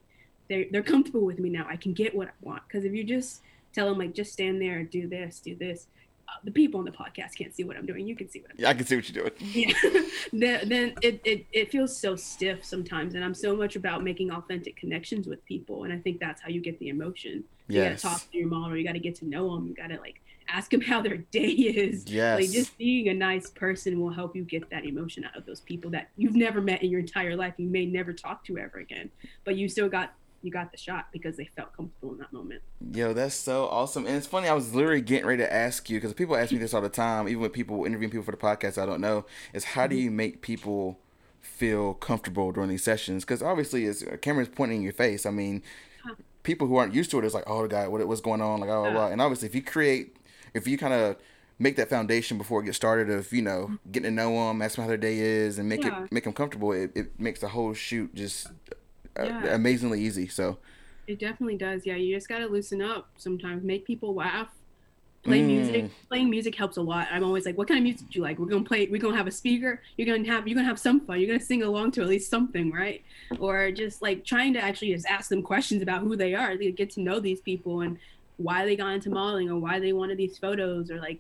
B: they're, they're comfortable with me now i can get what i want because if you just tell them like just stand there do this do this. Uh, the people on the podcast can't see what i'm doing. You can see what i'm doing
A: Yeah, I can see what you're doing.
B: yeah. (laughs) Then, then it, it, it feels so stiff sometimes and i'm so much about making authentic connections with people and i think that's how you get the emotion. You gotta talk to your model you gotta get to know them you gotta like ask them how their (laughs) day is.
A: Yes.
B: like just being a nice person will help you get that emotion out of those people that you've never met in your entire life you may never talk to ever again but you still got you got the shot because they felt comfortable in that moment
A: Yo, that's so awesome. And it's funny, I was literally getting ready to ask you because people ask me this all the time, even with people interviewing people for the podcast I don't know, is how do you make people feel comfortable during these sessions? Because obviously, it's a camera's pointing in your face. I mean, people who aren't used to it is like, oh, God, what, what's going on? Like, oh,
B: Yeah.
A: blah. And obviously, if you create, if you kind of make that foundation before it gets started of, you know, getting to know them, ask them how their day is, and make
B: Yeah.
A: it make them comfortable, it, it makes the whole shoot just uh,
B: Yeah.
A: amazingly easy. So,
B: It definitely does. Yeah, you just gotta loosen up sometimes. Make people laugh. Play
A: Mm.
B: music. Playing music helps a lot. I'm always like, "What kind of music do you like? We're gonna play. We're gonna have a speaker. You're gonna have. You're gonna have some fun. You're gonna sing along to at least something, right? Or just like trying to actually just ask them questions about who they are. They get to know these people and why they got into modeling or why they wanted these photos or like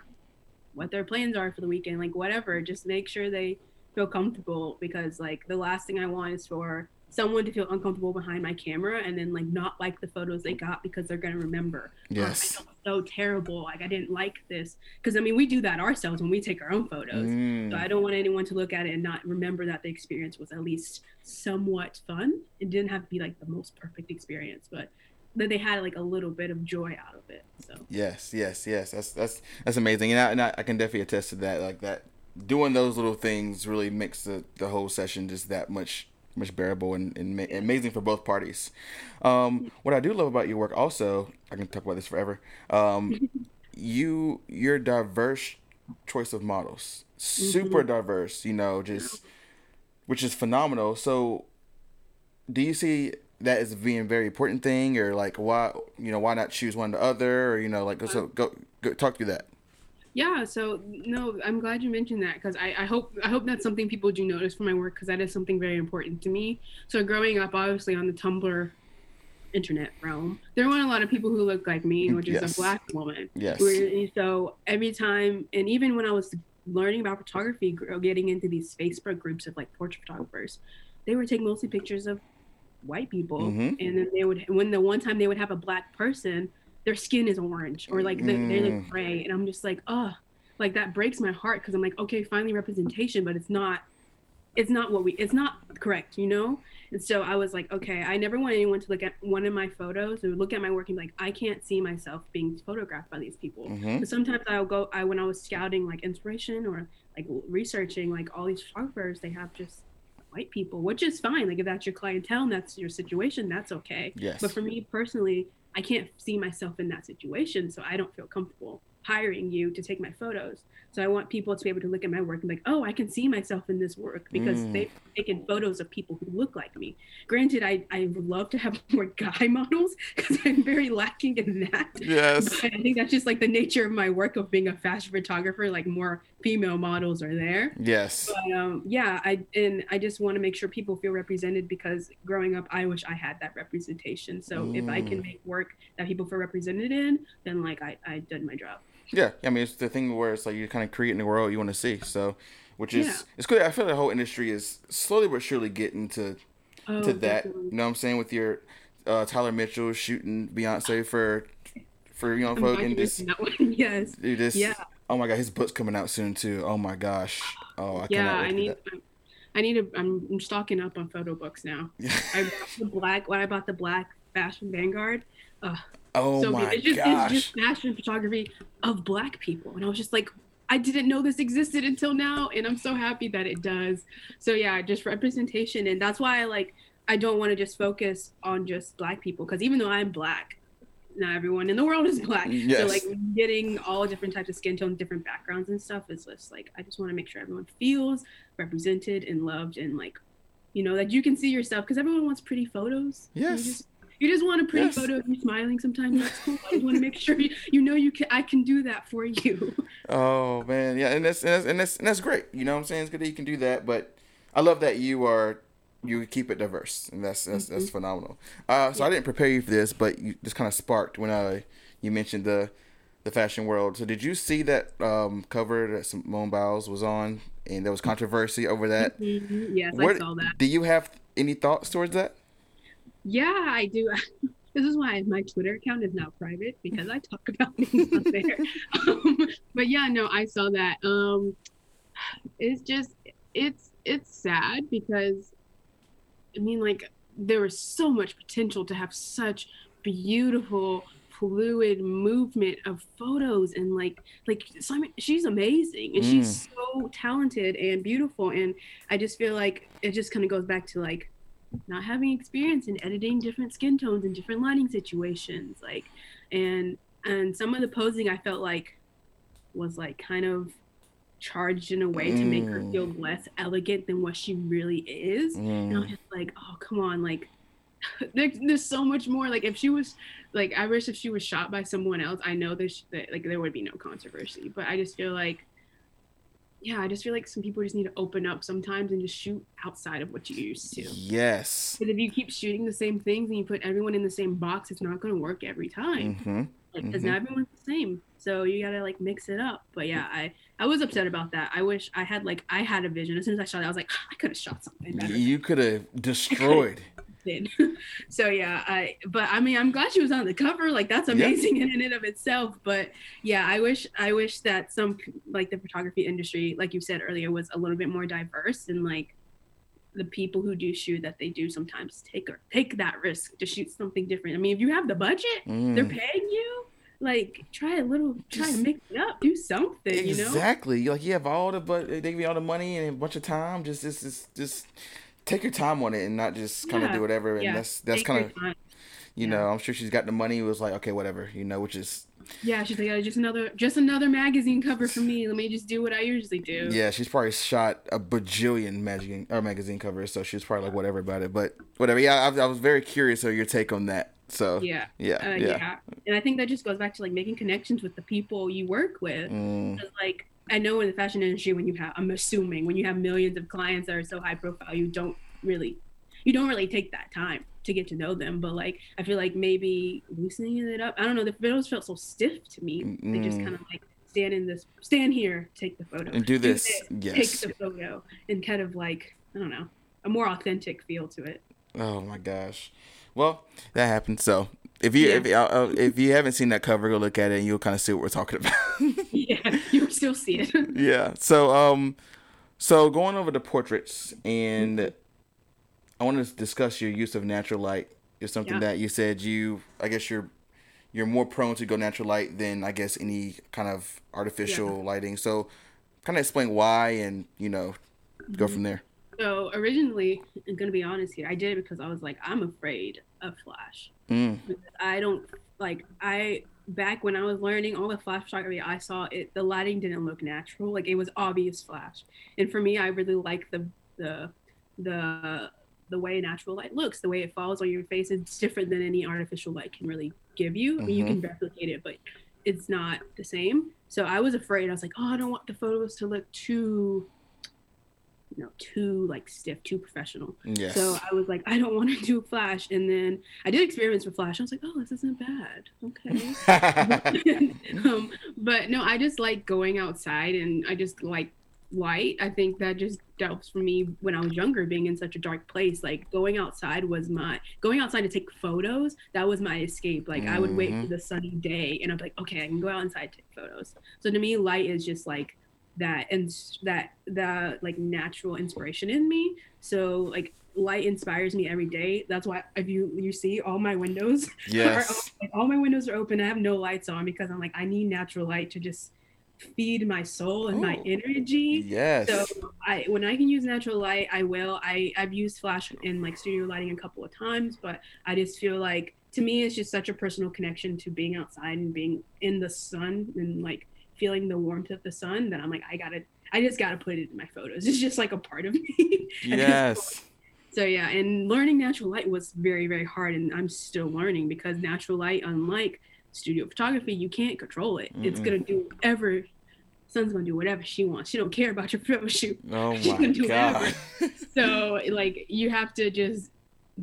B: what their plans are for the weekend, like whatever. Just make sure they feel comfortable because like the last thing I want is for someone to feel uncomfortable behind my camera and then like not like the photos they got because they're gonna remember. "Oh,
A: Yes.
B: I felt so terrible. Like I didn't like this because I mean we do that ourselves when we take our own photos.
A: Mm.
B: So I don't want anyone to look at it and not remember that the experience was at least somewhat fun. It didn't have to be like the most perfect experience, but that they had like a little bit of joy out of it. So
A: Yes, yes, yes. That's that's that's amazing, and I, and I, I can definitely attest to that. Like that, doing those little things really makes the, the whole session just that much much bearable and, and ma- amazing for both parties. Um, what I do love about your work, also, I can talk about this forever. Um, (laughs) you your diverse choice of models, super diverse. You know, just which is phenomenal. So, do you see that as being a very important thing, or like why you know why not choose one the other, or you know like so go, go talk through that.
B: Yeah, so no, I'm glad you mentioned that because I, I hope I hope that's something people do notice from my work because that is something very important to me. So growing up, obviously on the Tumblr internet realm, there weren't a lot of people who looked like me, which is a black woman.
A: Yes.
B: So every time, and even when I was learning about photography, getting into these Facebook groups of like portrait photographers, they would take mostly pictures of white people,
A: Mhm.
B: and then they would, when the one time they would have a black person, their skin is orange or like they, they look
A: Mm.
B: gray, and I'm just like, oh, like that breaks my heart because I'm like, okay, finally representation, but it's not. It's not what we. It's not correct, you know. And so I was like, okay, I never want anyone to look at one of my photos or look at my work and be like, I can't see myself being photographed by these people.
A: Mhm.
B: But sometimes I'll go, I when I was scouting like inspiration or like researching like all these photographers, they have just white people, which is fine. Like if that's your clientele and that's your situation, that's okay.
A: Yes.
B: But for me personally, I can't see myself in that situation, so I don't feel comfortable hiring you to take my photos. So I want people to be able to look at my work and be like, oh, I can see myself in this work because
A: Mm.
B: they've taken photos of people who look like me. Granted, I, I would love to have (laughs) more guy models because I'm very lacking in that.
A: Yes.
B: But I think that's just like the nature of my work of being a fashion photographer. Like more female models are there.
A: Yes.
B: But um, yeah, I and I just want to make sure people feel represented because growing up, I wish I had that representation. So if I can
A: Mm.
B: make work that people feel represented in, then like I I did my job.
A: Yeah, I mean it's the thing where it's like you're kind of creating the world you want to see. So, which is
B: Yeah.
A: it's good. I feel the whole industry is slowly but surely getting to
B: Oh,
A: to that.
B: definitely.
A: You know what I'm saying with your uh, Tyler Mitchell shooting Beyonce for for you know Vogue and
B: you
A: this (laughs)
B: mentioned that one. yes.
A: dude this
B: Yeah.
A: oh my god his book's coming out soon too. Oh my gosh. Oh I
B: Yeah, I need. I need to. I'm, I'm stocking up on photo books now. (laughs) I bought the black. When I bought the black Fashion Vanguard,
A: oh
B: so
A: my.
B: It's just,
A: gosh.
B: it's just fashion photography of black people, and I was just like, I didn't know this existed until now, and I'm so happy that it does. So yeah, just representation, and that's why I like. I don't want to just focus on just black people because even though I'm black, not everyone in the world is black.
A: Mm, yes.
B: So like getting all different types of skin tones, different backgrounds and stuff is just like I just want to make sure everyone feels represented and loved and like you know that you can see yourself because everyone wants pretty photos.
A: Yes.
B: You just, want a pretty
A: Yes.
B: photo of you smiling sometimes. That's cool. I just want to make sure you, you know you can I can do that for you.
A: Oh man, yeah, and that's and that's and that's, and that's great. You know what I'm saying? It's good that you can do that, but I love that you are you keep it diverse, and that's that's, that's
B: Mm-hmm.
A: phenomenal. Uh, so I didn't prepare you for this, but you just kind of sparked when I you mentioned the the fashion world. So did you see that um, cover that Simone Biles was on, and there was controversy over that?
B: Mhm. Yes,
A: What-
B: I saw that.
A: Do you have any thoughts towards that?
B: Yeah, I do. (laughs) This is why my Twitter account is now private because I talk about things on there. (laughs) Um, but yeah, no, I saw that. Um, it's just it's it's sad because I mean, like there was so much potential to have such beautiful fluid movement of photos and like like Simone she's amazing and she's so talented and beautiful and I just feel like it just kind of goes back to like not having experience in editing different skin tones and different lighting situations like and and some of the posing i felt like was like kind of charged in a way to make her
A: Mm.
B: feel less elegant than what she really is. And i'm
A: Mm,
B: just like oh come on like (laughs) there, there's so much more. Like if she was like i wish if she was shot by someone else i know there's that like there would be no controversy but i just feel like yeah i just feel like some people just need to open up sometimes and just shoot outside of what you used to
A: yes.
B: because if you keep shooting the same things and you put everyone in the same box, it's not going to work every time.
A: hmm
B: because
A: Mhm.
B: now everyone's the same. So you gotta like mix it up. But yeah, I I was upset about that. I wish I had like I had a vision. As soon as I shot it, I was like, I could have shot something better.
A: You could have destroyed. (laughs)
B: did. (laughs) so yeah, I but I mean I'm glad she was on the cover. Like that's
A: Yeah.
B: amazing (laughs) in and of itself. But yeah, I wish I wish that some like the photography industry, like you said earlier, was a little bit more diverse and like the people who do shoot that they do sometimes take or take that risk to shoot something different. I mean, if you have the budget, they're
A: Mm.
B: paying you. Like try a little, try to mix it up, do something. You know.
A: Exactly. Like you have all the but they give you all the money and a bunch of time. Just just just, just take your time on it and not just kind of
B: Yeah.
A: do whatever. And
B: Yeah,
A: that's that's kind of you
B: yeah.
A: know I'm sure she's got the money. It was like okay whatever you know which is
B: Yeah, she's like, "Oh, just another, just another magazine cover for me. Let me just do what I usually do.
A: yeah she's probably shot a bajillion magazine or magazine covers so she's probably like whatever about it. But whatever. Yeah, I, I was very curious of your take on that. So
B: yeah,
A: yeah
B: uh,
A: yeah.
B: yeah. And I think that just goes back to like making connections with the people you work with.
A: Mm,
B: Like I know in the fashion industry, when you have, I'm assuming when you have millions of clients that are so high profile, you don't really, you don't really take that time to get to know them. But like I feel like maybe loosening it up. I don't know. The photos felt so stiff to me. They just
A: Mm.
B: kind of like stand in this, stand here, take the photo,
A: and do this.
B: take
A: Yes.
B: the photo, and kind of like I don't know, a more authentic feel to it.
A: Oh my gosh. Well, that happened. So if you
B: Yeah.
A: if, uh, uh, if you haven't seen that cover, go look at it and you'll kind of see what we're talking about. (laughs)
B: yeah, (laughs) you will still see it.
A: yeah. So um, so going over the portraits, and I want to discuss your use of natural light. Is something
B: Yeah.
A: that you said you. I guess you're you're more prone to go natural light than I guess any kind of artificial lighting. So kind of explain why, and you know, go from there.
B: So originally, I'm gonna be honest here. I did it because I was like, I'm afraid of flash.
A: Mm.
B: I don't like I back when I was learning all the flash photography I saw it the lighting didn't look natural. Like it was obvious flash. And for me I really like the the the the way natural light looks the way it falls on your face. It's different than any artificial light can really give you. I mean, you can replicate it but it's not the same. So I was afraid. I was like oh I don't want the photos to look too you know too like stiff too professional
A: Yes.
B: so I was like, I don't want to do Flash. And then I did experiments with Flash. I was like, oh, this isn't bad. Okay. (laughs) (laughs) um, but no, I just like going outside and I just like light. I think that just was for me when I was younger, being in such a dark place. Like going outside was my going outside to take photos. That was my escape. Like I would wait for the sunny day and I'm like, okay, I can go out inside and take photos. So to me, light is just like that and that that like natural inspiration in me. So like light inspires me every day. That's why if you you see all my windows (laughs)
A: yes.
B: are, like, all my windows are open. I have no lights on because I'm like I need natural light to just feed my soul and my energy.
A: Yes.
B: So I when I can use natural light, I will. I I've used flash in like studio lighting a couple of times, but I just feel like to me it's just such a personal connection to being outside and being in the sun and like feeling the warmth of the sun that I'm like I gotta I just gotta put it in my photos. (laughs) It's just like a part of me. (laughs)
A: yes.
B: so yeah, and learning natural light was very very hard, and I'm still learning because natural light, unlike studio photography, you can't control it. It's
A: Mm-mm.
B: gonna do whatever. Sun's gonna do whatever she wants. She don't care about your (laughs) photo shoot.
A: Oh
B: She
A: my god.
B: So like you have to just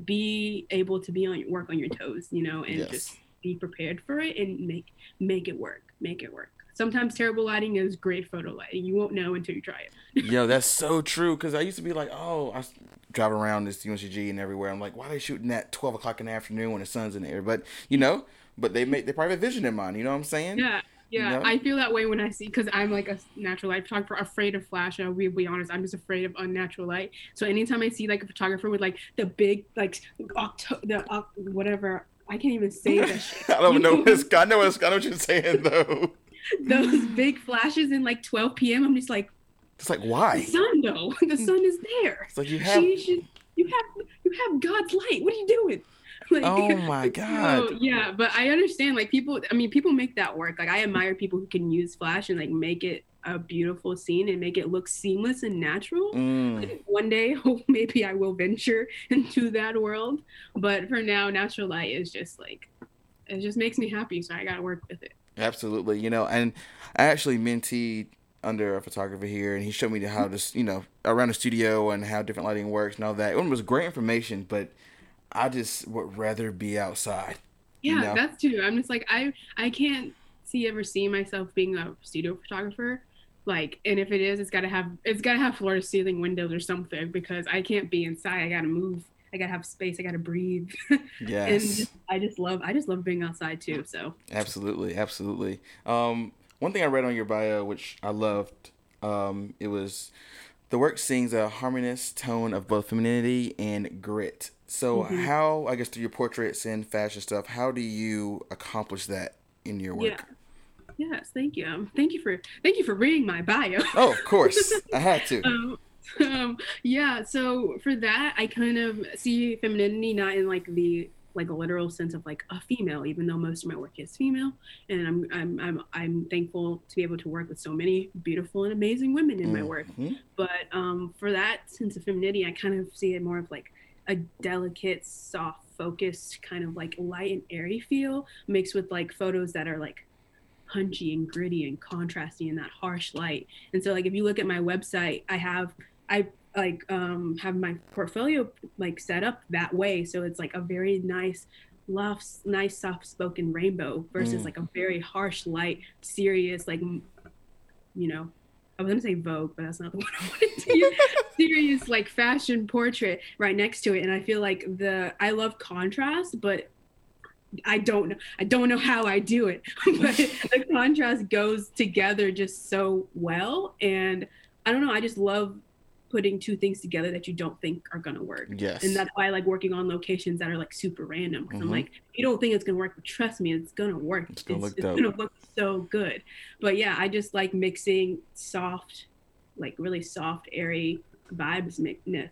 B: be able to be on your work on your toes, you know, and
A: Yes.
B: just be prepared for it and make make it work. Make it work. Sometimes terrible lighting is great photo lighting. You won't know until you try it. (laughs)
A: Yo, that's so true. Cause I used to be like, oh, I driving around this UNCG and everywhere. I'm like, why are they shooting at 12 o'clock in the afternoon when the sun's in the air? But you know, but they make they probably have vision in mind. You know what I'm saying?
B: Yeah, yeah.
A: know?
B: I feel that way when I see because I'm like a natural light photographer, afraid of flash. And I'll be, be honest, I'm just afraid of unnatural light. So anytime I see like a photographer with like the big like octo the oc whatever. I can't even say that shit. (laughs)
A: I don't
B: You (laughs)
A: know. What it's, I know. What, I know what you're saying though. (laughs)
B: Those (sighs) big flashes in like 12 p.m. I'm just like,
A: It's like
B: the
A: why?
B: sun though. (laughs) The sun is there.
A: It's like you have.
B: She should. You have you have God's light. What are you doing? (laughs) Like,
A: Oh my
B: So,
A: god.
B: yeah, but I understand. Like people, I mean, people make that work. Like I admire people who can use Flash and like make it a beautiful scene and make it look seamless and natural.
A: Mm.
B: One day, hope maybe I will venture into that world. But for now, natural light is just like it just makes me happy. So I gotta work with it.
A: Absolutely. You know, and I actually menteed under a photographer here, and he showed me how this, you know, around the studio and how different lighting works and all that. It was great information, but I just would rather be outside.
B: Yeah,
A: you know?
B: that's true. I'm just like I I can't see ever see myself being a studio photographer. Like, and if it is, it's gotta have it's gotta have floor to ceiling windows or something because I can't be inside. I gotta move. I gotta have space. I gotta breathe. (laughs) and
A: Yes.
B: just, I just love I just love being outside too. So
A: Absolutely, absolutely. Um, one thing I read on your bio, which I loved, um, it was the work sings a harmonious tone of both femininity and grit. So,
B: Mhm.
A: how, I guess, through your portraits and fashion stuff, how do you accomplish that in your work?
B: Yeah. yes, thank you. Um, thank you for thank you for reading my bio.
A: Oh, of course, (laughs) I had to.
B: um, (laughs) um, yeah so for that i kind of see femininity not in like the like a literal sense of like a female even though most of my work is female. And i'm i'm i'm, I'm thankful to be able to work with so many beautiful and amazing women in my work.
A: Mhm.
B: but um for that sense of femininity i kind of see it more of like a delicate soft focused kind of like light and airy feel mixed with like photos that are like punchy and gritty and contrasty in that harsh light. And so like if you look at my website i have i like um have my portfolio like set up that way so it's like a very nice love nice soft spoken rainbow versus
A: Mm.
B: like a very harsh light serious like you know i was gonna say vogue but that's not (laughs) the one i wanted to use (laughs) serious like fashion portrait right next to it and i feel like the i love contrast but I don't know. I don't know how I do it, (laughs) but the contrast goes together just so well. And I don't know. I just love putting two things together that you don't think are gonna work.
A: Yes.
B: And that's why I like working on locations that are like super random. because
A: Mhm.
B: I'm like, you don't think it's gonna work, but trust me, it's gonna work.
A: It's gonna look dope.
B: gonna look so good. But yeah, I just like mixing soft, like really soft, airy vibes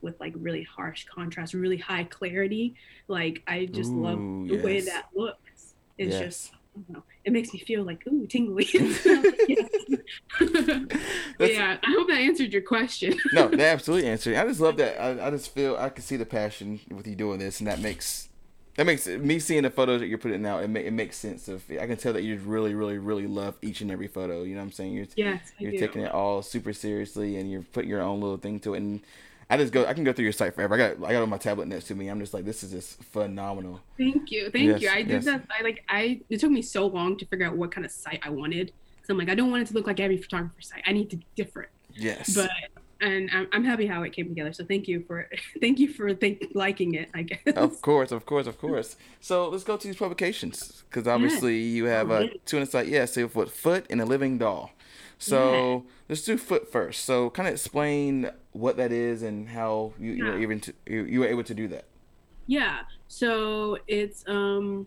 B: with like really harsh contrast, really high clarity. Like I just love
A: Ooh,
B: the way that looks. It's
A: Yes.
B: just know, it makes me feel like ooh tingly. (laughs) (laughs) (laughs) Yeah, I hope that answered your question.
A: no, they absolutely answered. I just love that. I, I just feel I can see the passion with you doing this, and that makes that makes me seeing the photos that you're putting out. It, ma- it makes sense of. I can tell that you really, really, really love each and every photo. You know what I'm saying? You're
B: yes,
A: you're taking it all super seriously, and you're putting your own little thing to it. And I just go. I can go through your site forever. I got I got on my tablet next to me. I'm just like, this is just phenomenal.
B: Thank you, thank
A: Yes,
B: you. I did
A: yes.
B: that. I like. I it took me so long to figure out what kind of site I wanted. So I'm like, I don't want it to look like every photographer site. I need to be different.
A: Yes.
B: But and I'm, I'm happy how it came together. So thank you for (laughs) thank you for think, liking it. I guess.
A: Of course, of course, of course. So let's go to these publications because obviously you have
B: Oh,
A: uh, two on the site. Yeah, so with Fruit and a Living Doll. So let's do Fruit first. So kind of explain what that is and how you, you were even to, you, you were able to do that.
B: Yeah. So it's um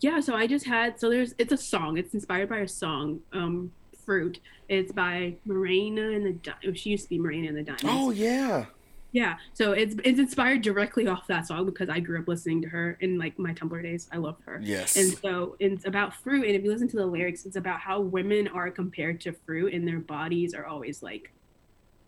B: yeah, so I just had so there's it's a song. It's inspired by a song, um, Fruit. It's by Marina and the Di- she used to be Marina and the Diamonds.
A: Oh yeah.
B: Yeah. So it's it's inspired directly off that song because I grew up listening to her in like my Tumblr days. I loved her.
A: Yes.
B: And so it's about fruit. And if you listen to the lyrics, it's about how women are compared to fruit and their bodies are always like,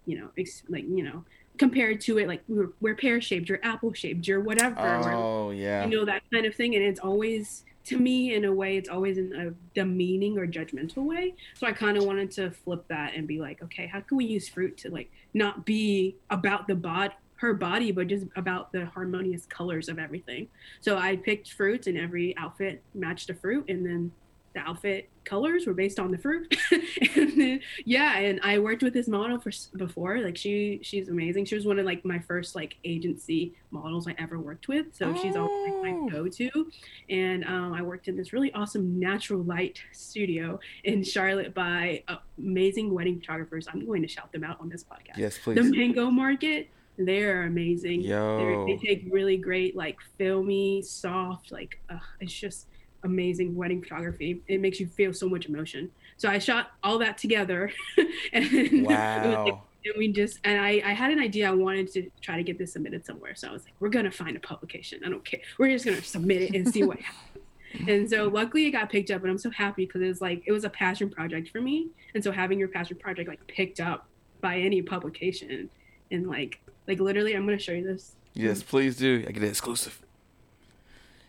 B: you know, ex- like, you know, compared to it, like we're, we're pear shaped, you're apple shaped, you're whatever.
A: Oh yeah.
B: you know, that kind of thing. And it's always, to me, in a way, it's always in a demeaning or judgmental way. So I kind of wanted to flip that and be like, okay, how can we use fruit to like not be about the bod her body, but just about the harmonious colors of everything. So I picked fruits and every outfit matched a fruit and then the outfit colors were based on the fruit. (laughs) and then, yeah, and I worked with this model for before. Like she she's amazing. She was one of like my first like agency models I ever worked with. So she's always like
A: Oh.
B: my go-to. And um, I worked in this really awesome natural light studio in Charlotte by amazing wedding photographers. I'm going to shout them out on this podcast
A: yes, please the
B: mango market they're amazing
A: Yo.
B: They're, they take really great like filmy soft like uh, it's just amazing wedding photography. It makes you feel so much emotion. So i shot all that together. (laughs) And, was, (laughs) like, and we just and I, I had an idea. I wanted to try to get this submitted somewhere. So i was like we're gonna find a publication. I don't care. We're just gonna submit it and see what (laughs) happens. And so luckily it got picked up and i'm so happy because it was like it was a passion project for me. And so having your passion project like picked up by any publication and like like literally i'm going to show you this.
A: Yes, please do. I get it exclusive.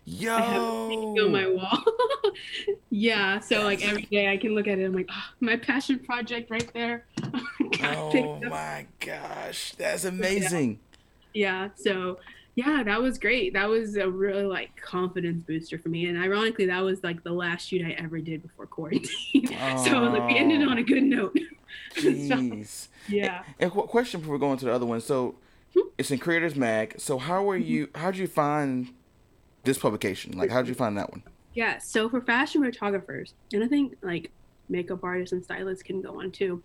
A: Yo.
B: i have on my wall (laughs) yeah so like every day i can look at it i'm like oh, my passion project right there (laughs)
A: Oh my gosh, that's amazing.
B: yeah so Yeah, that was great. That was a really like confidence booster for me. And ironically, that was like the last shoot I ever did before quarantine. (laughs) so like we ended on a good note.
A: Jeez.
B: so, yeah.
A: And qu- question before we go into the other one. So
B: Hmm?
A: it's in Creators Mag. So how were
B: Mm-hmm.
A: you? How'd you find this publication? Like, how did you find that one?
B: Yeah. So for fashion photographers, and I think like makeup artists and stylists can go on too.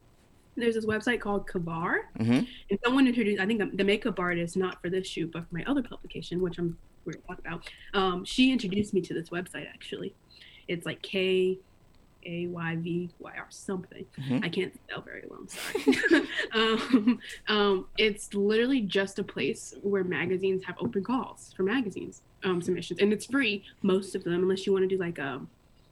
B: There's this website called Kavyar,
A: Mm-hmm.
B: and someone introduced. I think the, makeup artist, not for this shoot, but for my other publication, which I'm we're gonna talk about. Um, she introduced me to this website actually. It's like K A Y V Y R something.
A: Mhm.
B: I can't spell very well. I'm sorry. (laughs) um, um, it's literally just a place where magazines have open calls for magazines um, submissions, and it's free most of them, unless you want to do like a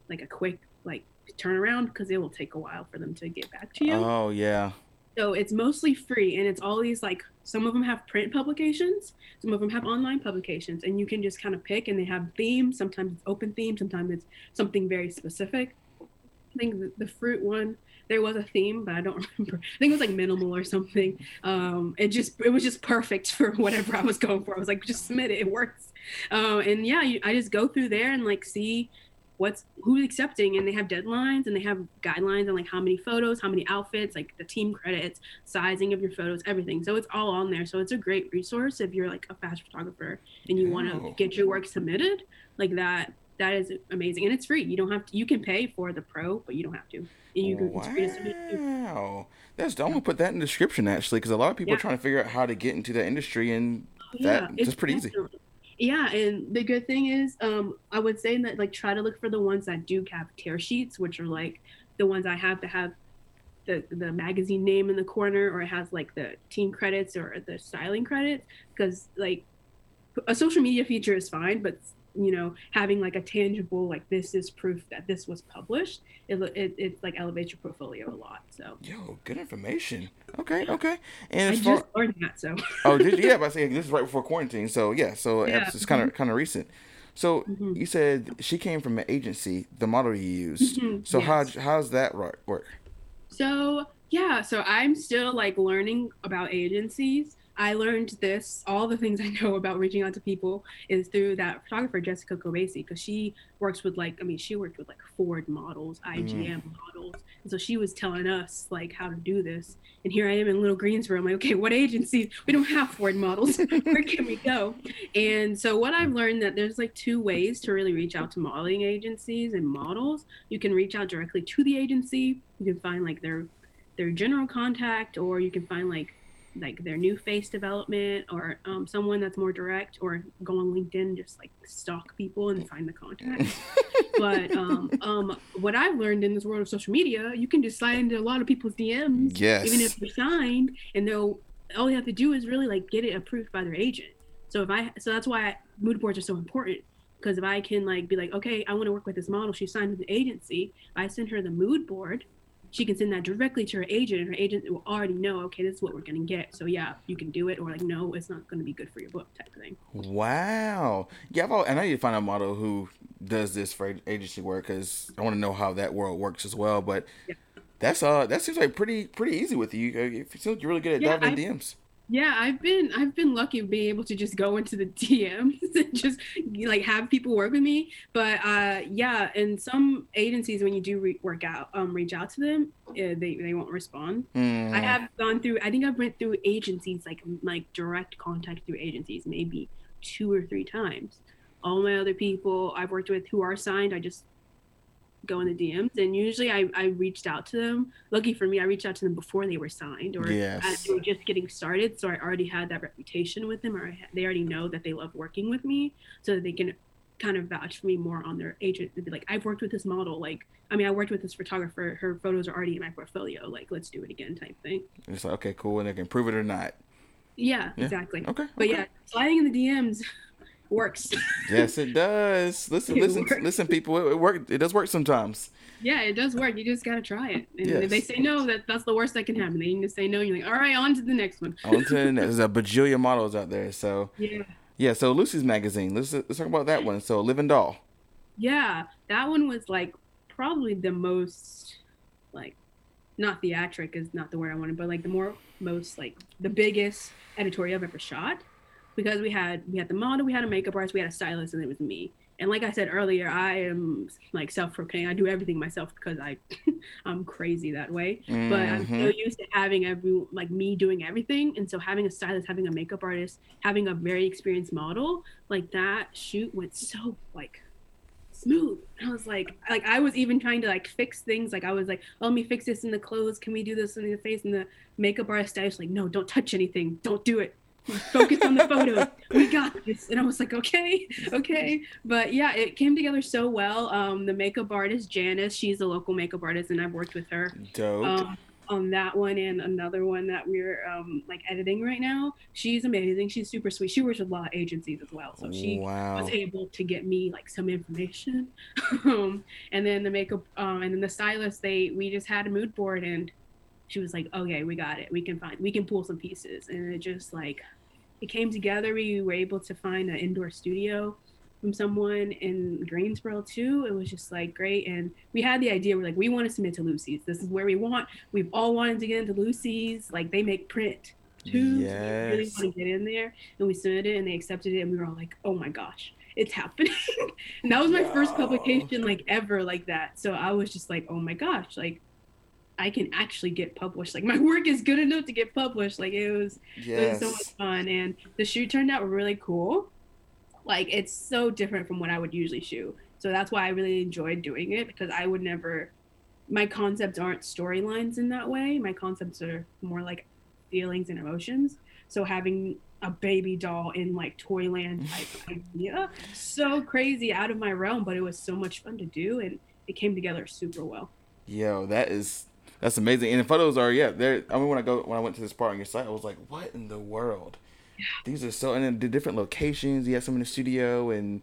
B: like a quick like turnaround because it will take a while for them to get back to you.
A: Oh yeah.
B: So it's mostly free, and it's all these like some of them have print publications, some of them have online publications, and you can just kind of pick. And they have themes. Sometimes it's open theme, sometimes it's something very specific. I think the, the fruit one there was a theme, but I don't (laughs) remember. I think it was like minimal or something. Um, it just it was just perfect (laughs) for whatever I was going for. I was like, just submit it, it works. Um, and yeah, you, I just go through there and like see what's who's accepting and they have deadlines and they have guidelines on like how many photos how many outfits like the team credits sizing of your photos everything. So it's all on there. So it's a great resource if you're like a fashion photographer and you want
A: Oh.
B: to get your work submitted. Like that that is amazing. And it's free. You don't have to you can pay for the pro but you don't have to. And you can it's free to submit.
A: Wow. That's I'm gonna put that in the description actually because a lot of people are trying to figure out how to get into that industry and
B: yeah,
A: that
B: it's
A: that's pretty easy.
B: Yeah, and the good thing is, um, I would say that like try to look for the ones that do have tear sheets, which are like the ones I have to have the the magazine name in the corner, or it has like the team credits or the styling credits, because like a social media feature is fine, but you know having like a tangible like this is proof that this was published, it it, it like elevates your portfolio a lot. So
A: Yo, good information. Okay, okay. And
B: I
A: far
B: just learned that. So
A: oh, did, you (laughs) yeah, but I say this is right before quarantine, so yeah, so
B: Yeah.
A: it's kind of kind of recent. So
B: Mhm.
A: you said she came from an agency, the model you used.
B: Mhm,
A: So how
B: yes.
A: how's that work?
B: So yeah, so I'm still like learning about agencies. I learned this, all the things (laughs) I know about reaching out to people is through that photographer, Jessica Kobeissi, because she works with like, I mean, she worked with like Ford models, mm. IGM models. And so she was telling us like how to do this. And here I am in Little Greensboro. I'm like, okay, what agencies? We don't have Ford models. (laughs) (laughs) Where can we go? And so what I've learned that there's like two ways to really reach out to modeling agencies and models. You can reach out directly to the agency. You can find like their their general contact, or you can find like like their new face development, or um, someone that's more direct, or go on LinkedIn, just like stalk people and find the contact. (laughs) but um, um, what I've learned in this world of social media, you can just slide into a lot of people's DMs,
A: Yes.
B: even if they're signed, and they'll all they have to do is really like get it approved by their agent. So if I, so that's why mood boards are so important. Because if I can like be like, okay, I want to work with this model, she signed with the agency. I send her the mood board. She can send that directly to her agent, and her agent will already know, okay, this is what we're gonna get. So yeah, you can do it, or like, no, it's not gonna be good for your book, type of thing.
A: Wow. Yeah, I've, and I need to find a model who does this for agency work because I want to know how that world works as well. But
B: Yeah.
A: that's uh that seems like pretty pretty easy with you. Uh, like you're really good at
B: Yeah,
A: diving
B: I-
A: in DMs.
B: Yeah, I've been I've been lucky being able to just go into the (laughs) DMs and just like have people work with me. But uh, yeah, and some agencies when you do re- work out, um, reach out to them, uh, they they won't respond.
A: Mm.
B: I have gone through. I think I've went through agencies like like direct contact through agencies maybe two or three times. All my other people I've worked with who are signed, I just go in the DMs, and usually I I reached out to them. Lucky for me, I reached out to them before they were signed, or
A: Yes.
B: as they were just getting started. So I already had that reputation with them, or I they already know that they love working with me, so that they can kind of vouch for me more on their agent and be like, I've worked with this model. Like, I mean, I worked with this photographer. Her photos are already in my portfolio. Like, let's do it again, type thing.
A: It's like okay, cool, and they can prove it or not.
B: Yeah,
A: Yeah.
B: exactly.
A: Okay.
B: But
A: okay.
B: yeah, sliding in the DMs (laughs) works.
A: Yes, it does. (laughs) Listen,
B: It
A: listen,
B: works.
A: listen, people. It, it work. It does work sometimes.
B: yeah, it does work. You just gotta try it. And if they say no, that that's the worst that can happen. They need to say no. You're like, all right, on to the next one.
A: On to the (laughs) next. There's a bajillion models out there. So
B: Yeah.
A: yeah. So Lucy's magazine. Let's let's talk about that one. So Living Doll.
B: Yeah, that one was like probably the most like not theatric is not the word I wanted, but like the more most like the biggest editorial I've ever shot. Because we had we had the model, we had a makeup artist, we had a stylist, and it was me. And like I said earlier, I am like self-proclaimed. I do everything myself because I, (laughs) I'm crazy that way. Mm-hmm. But I'm so
A: Mhm.
B: used to having every like me doing everything, and so having a stylist, having a makeup artist, having a very experienced model, like that shoot went so like smooth. I was like, like I was even trying to like fix things. Like I was like, oh, let me fix this in the clothes. Can we do this in the face? And the makeup artist stylist like, no, don't touch anything. Don't do it. Focus on the photos. We got this. And I was like, okay, okay. But yeah, it came together so well. Um, the makeup artist Janice, she's a local makeup artist, and I've worked with her
A: Dope.
B: um, on that one and another one that we're um, like editing right now. She's amazing. She's super sweet. She works with a lot of agencies as well, so she
A: wow.
B: was able to get me like some information. (laughs) um, and then the makeup, um, and then the stylist, they we just had a mood board, and she was like, "Okay, we got it. We can find, we can pull some pieces." And it just like it came together. We were able to find an indoor studio from someone in Greensboro too. It was just like great, and we had the idea. We're like, we want to submit to Lucy's. This is where we want. We've all wanted to get into Lucy's. Like they make print too. So we really want to get in there, and we submitted, and they accepted it, and we were all like, oh my gosh, it's happening. (laughs) and that was my first publication like ever like that. So I was just like, oh my gosh, like. I can actually get published. Like my (laughs) work is good enough to get published. Like it was it was so much fun. And the shoot turned out really cool. Like it's so different from what i would usually shoot so that's why i really enjoyed doing it because i would never my concepts aren't storylines in that way. My concepts are more like feelings and emotions. So having a baby doll in like toyland type (laughs) idea so crazy out of my realm but it was so much fun to do and it came together super well.
A: Yo, that is that's amazing. And the photos are yeah, they're I mean when I go when I went to this part on your site, I was like, what in the world? These are so and then the different locations. You had some in the studio and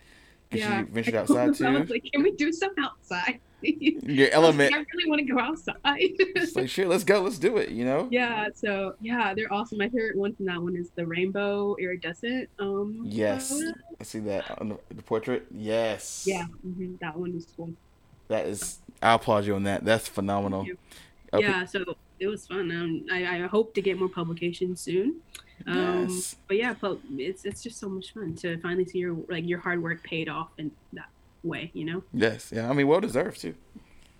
B: yeah
A: you ventured
B: I
A: outside
B: them, I was like can we do some outside (laughs)
A: Your
B: I was like,
A: element.
B: I really want to go outside.
A: It's like sure, let's go, let's do it. You know.
B: yeah, so yeah, they're awesome. My favorite one from that one is the rainbow iridescent. Um,
A: Yes. I see that on the, the portrait. Yes.
B: Yeah, hmm that one is cool.
A: That is. I applaud you on that. That's phenomenal. Okay.
B: Yeah, so it was fun. Um, I, I hope to get more publications soon. Um,
A: Yes.
B: but yeah, pu- it's it's just so much fun to finally see your like your hard work paid off in that way. You know?
A: Yes. Yeah. I mean, well deserved too.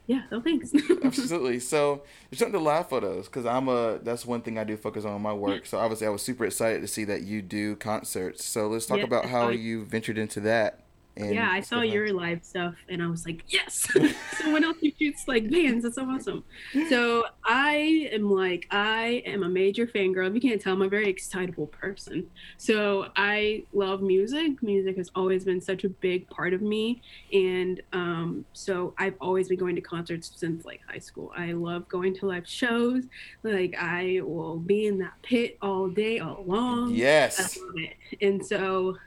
B: Yeah. So thanks. (laughs)
A: Absolutely. So let's jump to live photos because I'm a that's one thing I do focus on in my work. So obviously I was super excited to see that you do concerts. So let's talk
B: Yeah,
A: about how
B: saw-
A: you ventured into that. And
B: yeah, I saw your live stuff and I was like, yes, (laughs) (laughs) someone else who shoots like bands. That's so awesome. So I am like, I am a major fangirl. If you can't tell, I'm a very excitable person. So I love music. Music has always been such a big part of me. And um, so I've always been going to concerts since like high school. I love going to live shows. Like I will be in that pit all day, all long. I
A: Yes.
B: love it. And so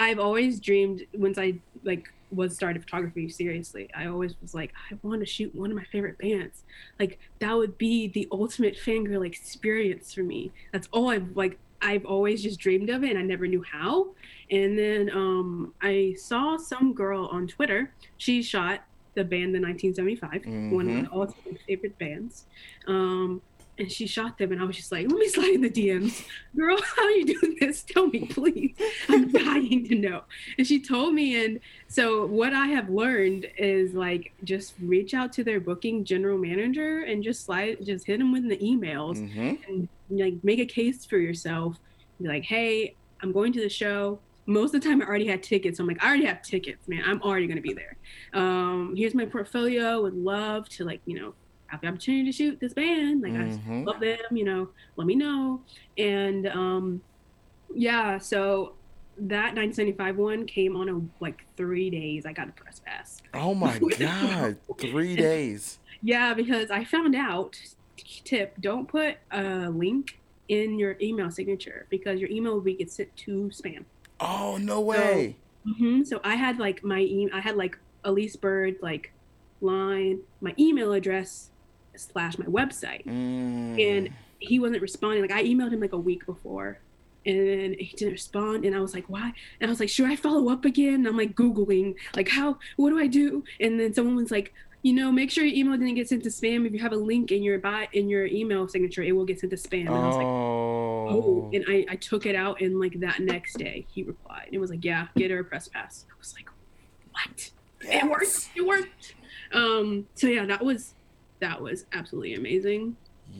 B: I've always dreamed once I like was started photography seriously. I always was like, I want to shoot one of my favorite bands. Like that would be the ultimate fangirl experience for me. That's all I've like I've always just dreamed of it and I never knew how. And then um I saw some girl on Twitter. She shot the band the 1975, one of my all-time favorite bands. Um and she shot them and I was just like, let me slide in the DMs. Girl, (laughs) how are you doing this? Tell me, please. I'm (laughs) dying to know. And she told me and so what I have learned is like just reach out to their booking general manager and just slide just hit them with the emails
A: hmm
B: and like make a case for yourself. Be like, hey, I'm going to the show. Most of the time, I already had tickets. So I'm like, I already have tickets, man. I'm already gonna be there. Um, here's my portfolio. Would love to like, you know, have the opportunity to shoot this band. Like, I
A: Mhm.
B: love them. You know, let me know. And um, yeah, so that 1975 one came on a like three days. I got a press pass.
A: Oh my (laughs) God! Three (laughs) days.
B: Yeah, because I found out tip, don't put a link in your email signature because your email will be get sent to spam.
A: Oh no way!
B: hmm So I had like my e- I had like Elise Bird like line, my email address slash my website.
A: Mm.
B: And he wasn't responding. Like I emailed him like a week before. And then he didn't respond, and I was like, "Why?" And I was like, "Should I follow up again?" And I'm like googling, like, "How? What do I do?" And then someone was like, "You know, make sure your email didn't get sent to spam. If you have a link in your bot in your email signature, it will get sent to spam." And I was like,
A: oh.
B: oh, and I, I took it out and like that next day he replied and it was like, yeah, get her a press pass. I was like, what?
A: Yes.
B: It worked. It worked. Um, so yeah, that was that was absolutely amazing.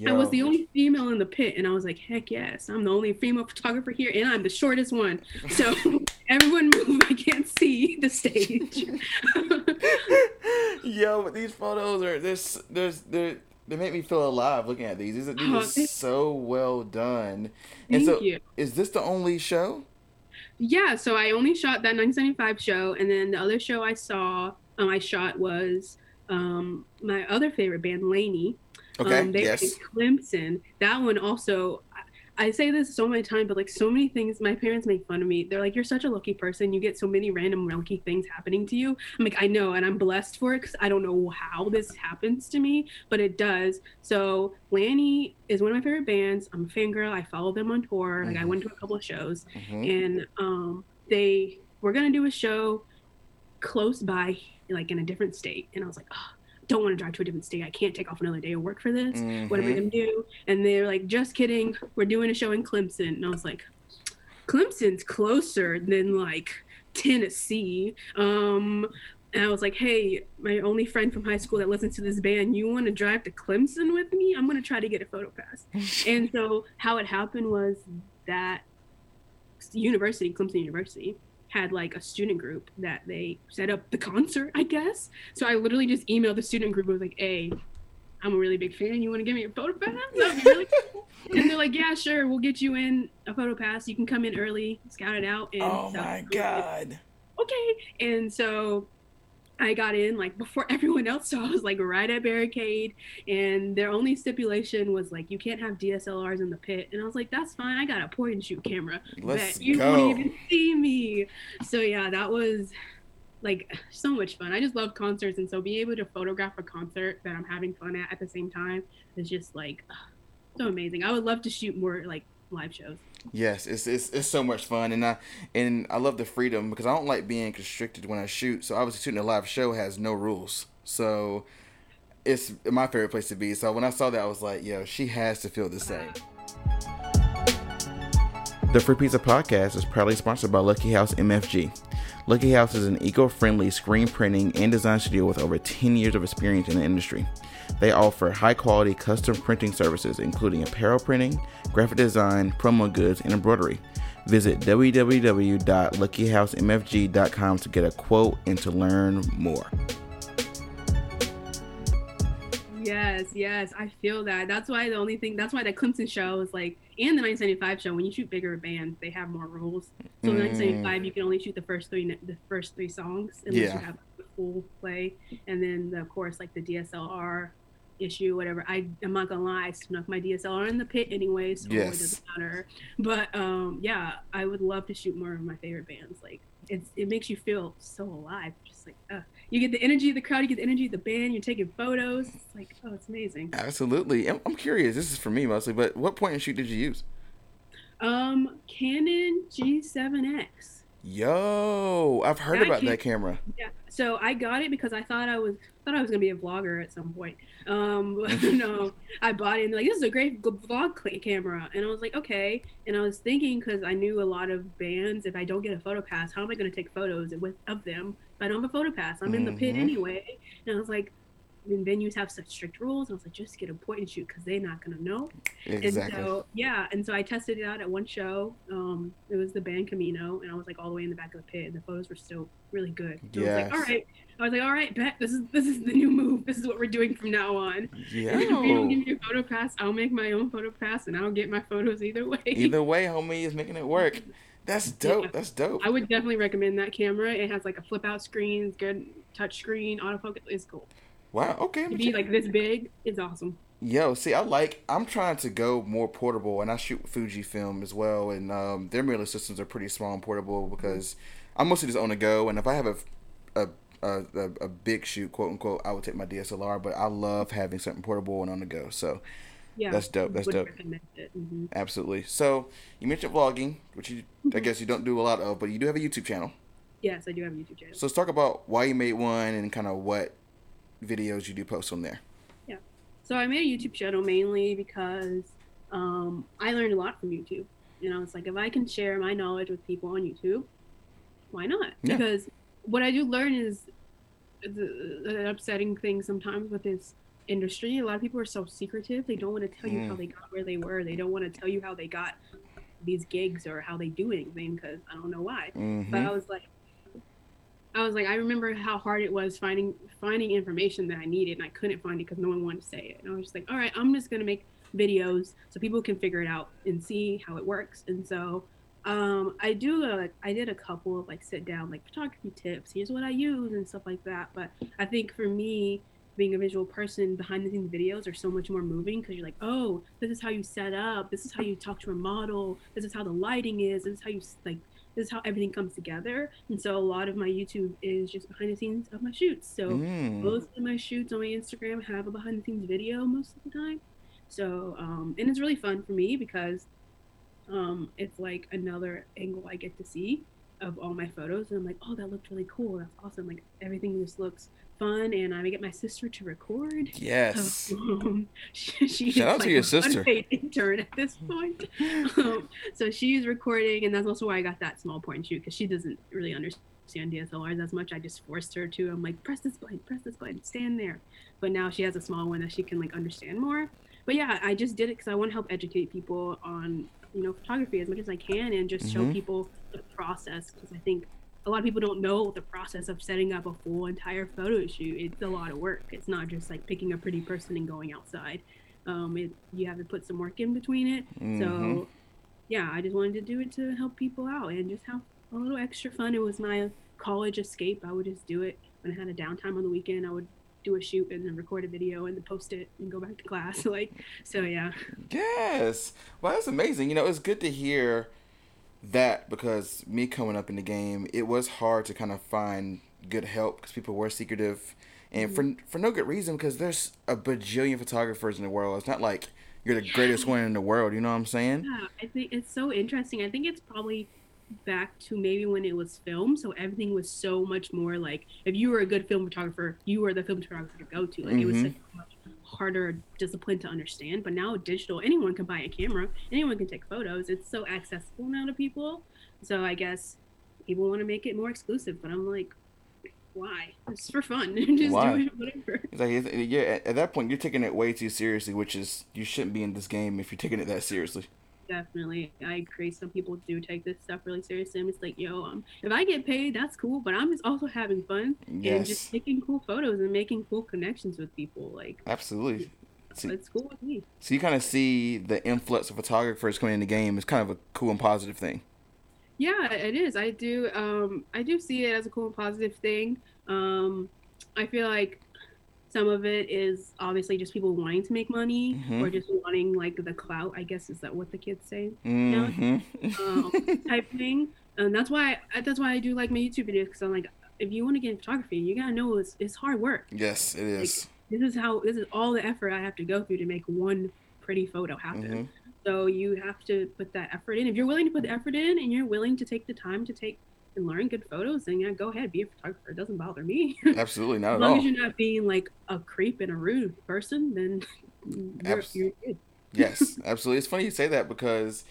B: I was the only female in the pit, and I was like, heck yes, I'm the only female photographer here, and I'm the shortest one. So (laughs) everyone move, I can't see the stage. (laughs)
A: Yo, but these photos are this there's they they make me feel alive looking at these. These are, these
B: Oh,
A: are so well done.
B: Thank
A: and so,
B: you.
A: is this the only show?
B: Yeah, so I only shot that 1975 show, and then the other show I saw, um, I shot was um, my other favorite band, LANY.
A: Okay.
B: Um, they
A: yes.
B: were in Clemson. That one also. I- I say this so many times, but like so many things, my parents make fun of me. They're like, "You're such a lucky person. You get so many random lucky things happening to you." I'm like, "I know, and I'm blessed for it because I don't know how this happens to me, but it does." So LANY is one of my favorite bands. I'm a fangirl. I follow them on tour. Like I went to a couple of shows,
A: Mhm.
B: and um, they were gonna do a show close by, like in a different state, and I was like, oh, don't want to drive to a different state. I can't take off another day of work for this. What am I
A: Mhm.
B: gonna do? And they're like, just kidding. We're doing a show in Clemson, and I was like, Clemson's closer than like Tennessee. Um, and I was like, hey, my only friend from high school that listens to this band, you want to drive to Clemson with me? I'm gonna try to get a photo pass. (laughs) and so how it happened was that university, Clemson University, had like a student group that they set up the (laughs) concert, I guess. So I literally just emailed the student group. I was like, "Hey, I'm a really big fan. You want to give me a photo pass? That'd be really cool." (laughs) And they're like, "Yeah, sure. We'll get you in a photo pass. You can come in early, scout it out." And
A: Oh my god.
B: okay. And so I got in like before (laughs) everyone else, so I was like right at barricade, and their only stipulation was like you can't have DSLRs in the pit, and I was like that's fine, I got a point and shoot camera,
A: Let's
B: bet you
A: go.
B: won't even see me. So yeah, that was like so much fun. I just love concerts, and so being able to photograph a concert that I'm having fun at at the same time is just like so amazing. I would love to shoot more like live shows.
A: Yes, it's, it's it's so much fun, and I and I love the freedom because I don't like being constricted when I shoot. So obviously, shooting a live show has no rules, so it's my favorite place to be. So when I saw that, I was like, "Yo, she has to feel the same." The Free Pizza Podcast is proudly sponsored by Lucky House MFG. Lucky House is an eco-friendly screen printing and design studio with over 10 years of experience in the industry. They offer high-quality custom printing services, including apparel printing, graphic design, promo goods, and embroidery. Visit www.luckyhousemfg.com to get a quote and to learn more.
B: Yes, yes, I feel that. That's why the only thing, that's why the Clemson show is like, and the 1975 show, when you shoot bigger bands, they have more rules. So the
A: Mm.
B: 1975, you can only shoot the first three, the first three songs unless
A: Yeah.
B: you have the full play, and then the, of course like the DSLR issue, whatever. I I'm not gonna lie, I snuck my DSLR in the pit anyway, so
A: Yes.
B: it doesn't matter. But um, yeah, I would love to shoot more of my favorite bands. Like it's it makes you feel so alive. Just like uh, you get the energy of the crowd, you get the energy of the band. You're taking photos. It's like oh, it's amazing.
A: Absolutely. I'm, I'm curious. This is for me mostly, but what point and shoot did you use?
B: Um, Canon G7X.
A: Yo, I've heard
B: That
A: about
B: can-
A: that camera.
B: Yeah. So I got it because I thought I was thought I was gonna be a vlogger at some point. Um, (laughs) but (laughs) no, I bought it and like this is a great vlog camera, and I was like okay. And I was thinking because I knew a lot of bands. If I don't get a photo pass, how am I gonna take photos with of them if I don't have a photo pass? I'm in the pit
A: Mhm.
B: anyway. And I was like. And venues have such strict rules. And I was like, just get a point and shoot because they're not gonna know.
A: Exactly.
B: And so yeah, and so I tested it out at one show. Um, it was the band Camino, and I was like all the way in the back of the pit, and the photos were still really good. So I was like,
A: Yes.
B: all right. I was like, all right, bet this is this is the new move. This is what we're doing from now on.
A: yeah.
B: If you don't give me a photo pass, I'll make my own photo pass, and I'll get my photos either way.
A: Either (laughs) way, homie is making it work. That's dope.
B: Yeah.
A: That's dope.
B: I would definitely recommend that camera. It has like a flip out screen, it's good touch screen, autofocus. It's cool.
A: Wow. Okay.
B: To be like this big, it's awesome.
A: Yo, see, I like. I'm trying to go more portable, and I shoot Fujifilm as well, and um, their mirrorless systems are pretty small and portable because I'm mostly just on the go, and if I have a a, a, a, a big shoot, quote unquote, I would take my DSLR, but I love having something portable and on the go. So
B: Yeah,
A: That's dope, that's dope.
B: recommend it. hmm
A: absolutely. So you mentioned vlogging, which you I guess you don't do a lot of, but you do have a YouTube channel.
B: Yes, I do have a YouTube channel.
A: So let's talk about why you made one and kind of what videos you do post on there. Yeah.
B: So I made a YouTube channel mainly because um, I learned a lot from YouTube. You know, it's like if I can share my knowledge with people on YouTube, why not?
A: Yeah.
B: Because what I do learn is the, the upsetting thing sometimes with this industry. A lot of people are so secretive. They don't want to tell you how
A: Mm.
B: they got where they were. They don't want to tell you how they got these gigs or how they do anything because I don't know why. But
A: hmm
B: I was like, I was like, I remember how hard it was finding finding information that I needed, and I couldn't find it because no one wanted to say it. And I was just like, all right, I'm just gonna make videos so people can figure it out and see how it works. And so, um, I do I did a couple of like sit down like photography tips. Here's what I use and stuff like that. But I think for me, being a visual person, behind the scenes videos are so much more moving because you're like, oh, this is how you set up. This is how you talk to a model. This is how the lighting is. This is how you like this is how everything comes together. And so a lot of my YouTube is just behind the scenes of my shoots. So
A: Mm.
B: most of my shoots on my Instagram have a behind the scenes video most of the time. So um, and it's really fun for me because um, it's like another angle I get to see of all my photos, and I'm like, oh, that looked really cool. That's awesome. Like everything just looks fun, and I get my sister to record.
A: Yes.
B: Um, (laughs) she, she
A: Shout out to your sister.
B: unpaid (laughs) intern at this point. (laughs) um, so she's recording, and that's also why I got that small point shoot because she doesn't really understand DSLRs as much. I just forced her to. I'm like, press this button, press this button, stand there. But now she has a small one that she can like understand more. But yeah, I just did it because I want to help educate people on you know photography as much as I can, and just show
A: Mhm.
B: people the process because I think a lot of people don't know the process of setting up a full entire photo shoot. It's a lot of work. It's not just like picking a pretty person and going outside. Um, it, you have to put some work in between it.
A: Mhm.
B: So, yeah, I just wanted to do it to help people out and just have a little extra fun. It was my college escape. I would just do it when I had a downtime on the weekend. I would do a shoot and then record a video and then post it and go back to class. (laughs) Like, so yeah.
A: Yes. Well, that's amazing. You know, it's good to hear that because me coming up in the game, it was hard to kind of find good help because people were secretive, and for mm-hmm. for no good reason because there's a bajillion photographers in the world. It's not like you're the greatest one in the world. You know what I'm saying?
B: Yeah, I think it's so interesting. I think it's probably back to maybe when it was film, so everything was so much more like if you were a good film photographer, you were the film photographer to go to. Like it was
A: Mhm.
B: such a much harder discipline to understand. But now digital, anyone can buy a camera, anyone can take photos. It's so accessible now to people. So I guess people want to make it more exclusive, but I'm like, why? It's for fun. (laughs) Just
A: Why?
B: do it, whatever.
A: It's like yeah, at that point you're taking it way too seriously, which is you shouldn't be in this game if you're taking it that seriously.
B: Definitely, I agree. Some people do take this stuff really seriously. And it's like, yo, um, if I get paid, that's cool. But I'm just also having fun and just taking cool photos and making cool connections with people. Like,
A: absolutely. See,
B: it's cool with me.
A: so you kind of see the influx of photographers coming in the game is kind of a cool and positive thing.
B: Yeah, it is. I do. Um, I do see it as a cool and positive thing. Um, I feel like some of it is obviously just people wanting to make money
A: Mhm.
B: or just wanting like the clout. I guess is that what the kids say?
A: hmm
B: um, type (laughs) thing. And that's why I, that's why I do like my YouTube videos because I'm like, if you want to get in photography, you gotta know it's it's hard work.
A: yes, it is.
B: This is how this is all the effort I have to go through to make one pretty photo happen.
A: Mhm.
B: So you have to put that effort in. If you're willing to put the effort in and you're willing to take the time to take and learn good photos, then yeah, go ahead, be a photographer. It doesn't bother me. (laughs)
A: Absolutely not
B: as
A: at
B: long
A: all.
B: as you're not being like a creep and a rude person, then (laughs) you're,
A: Abs-
B: you're good.
A: yes, (laughs) absolutely. It's funny you say that because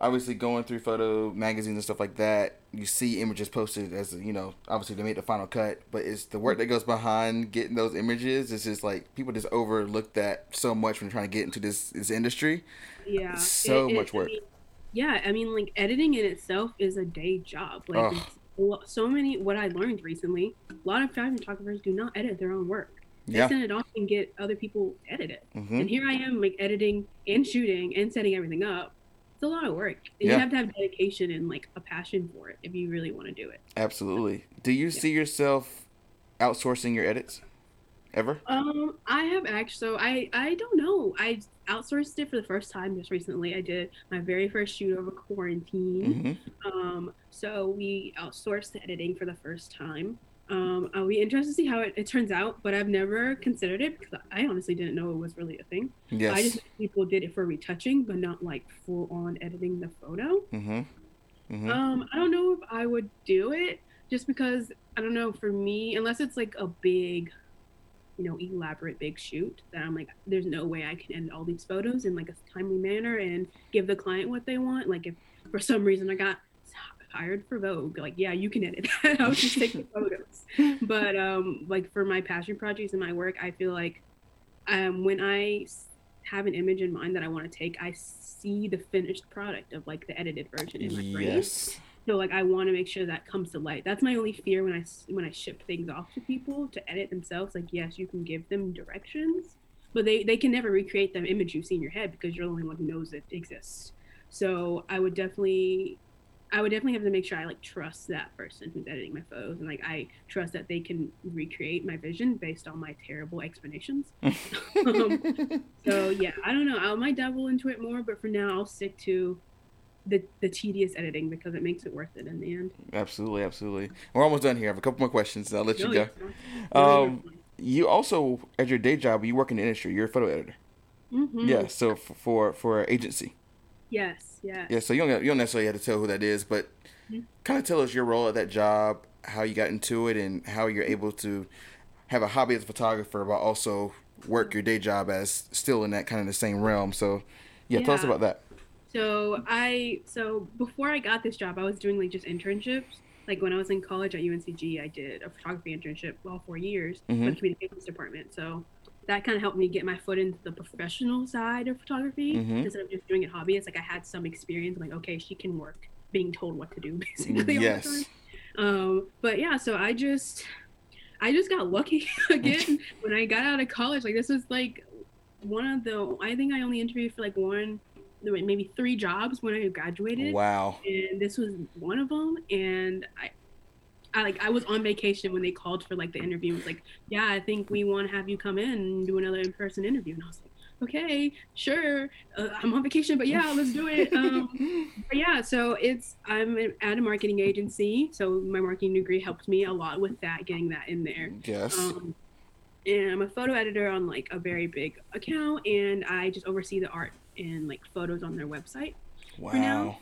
A: obviously going through photo magazines and stuff like that, you see images posted as you know, obviously they made the final cut, but it's the work that goes behind getting those images. It's just like people just overlook that so much when trying to get into this this industry.
B: yeah
A: So much
B: I
A: work.
B: mean, yeah i mean like editing in itself is a day job. Like
A: Ugh.
B: it's a lo- so many what i learned recently a lot of fashion photographers do not edit their own work. They
A: Yeah.
B: send it off and get other people to edit it.
A: Hmm
B: and here i am like editing and shooting and setting everything up. It's a lot of work. And
A: Yeah.
B: you have to have dedication and like a passion for it if you really want to do it.
A: Absolutely. Do you see yourself outsourcing your edits ever?
B: Um, I have actually. So I I don't know. I outsourced it for the first time just recently. I did my very first shoot over quarantine.
A: hmm
B: Um, so we outsourced the editing for the first time. Um, I'll be interested to see how it, it turns out, but I've never considered it because I honestly didn't know it was really a thing.
A: Yes.
B: I just people did it for retouching, but not like full on editing the photo.
A: hmm hmm
B: Um, I don't know if I would do it just because I don't know for me unless it's like a big you know, elaborate big shoot that I'm like, there's no way I can edit all these photos in like a timely manner and give the client what they want. Like if for some reason I got hired for Vogue, like yeah, you can edit (laughs) that. I'll just take the (laughs) photos. But um, like for my passion projects and my work, I feel like um, when I have an image in mind that I want to take, I see the finished product of like the edited version in my brain.
A: Yes.
B: So like I want to make sure that comes to light. That's my only fear when I when I ship things off to people to edit themselves. Like yes, you can give them directions, but they they can never recreate the image you see in your head because you're the only one who knows it exists. So I would definitely I would definitely have to make sure I like trust that person who's editing my photos and like I trust that they can recreate my vision based on my terrible explanations. (laughs) um, so yeah, I don't know. I might dabble into it more, but for now I'll stick to the the tedious editing because it makes it worth it in the end.
A: Absolutely, absolutely. We're almost done here. I have a couple more questions. I'll let you go. Um, you also, at your day job, you work in the industry. You're a photo editor.
B: Mhm.
A: Yeah. So f- for for an agency.
B: Yes. Yes.
A: Yeah. So you don't you don't necessarily have to tell who that is, but
B: Mhm.
A: kind of tell us your role at that job, how you got into it, and how you're able to have a hobby as a photographer, but also work your day job as still in that kind of the same realm. So, yeah, tell us about that.
B: So I so before I got this job, I was doing like just internships. Like when I was in college at UNCG, I did a photography internship all four years
A: Mhm.
B: for the communications department. So that kind of helped me get my foot into the professional side of photography
A: Mhm.
B: instead of just doing it hobby. It's like I had some experience. I'm like, okay, she can work being told what to do (laughs) basically all
A: Yes.
B: the time. Um, but yeah, so I just I just got lucky (laughs) again (laughs) when I got out of college. Like this was like one of the I think I only interviewed for like one maybe three jobs when I graduated
A: Wow.
B: and this was one of them and I I like I was on vacation when they called for like the interview. It was like, yeah, I think we want to have you come in and do another in-person interview. And I was like, okay, sure. Uh, I'm on vacation, but yeah, let's do it. (laughs) Um, but yeah, so it's I'm at a marketing agency, so my marketing degree helped me a lot with that, getting that in there.
A: Yes.
B: Um, and I'm a photo editor on like a very big account, and I just oversee the art and like photos on their website. for now,
A: wow.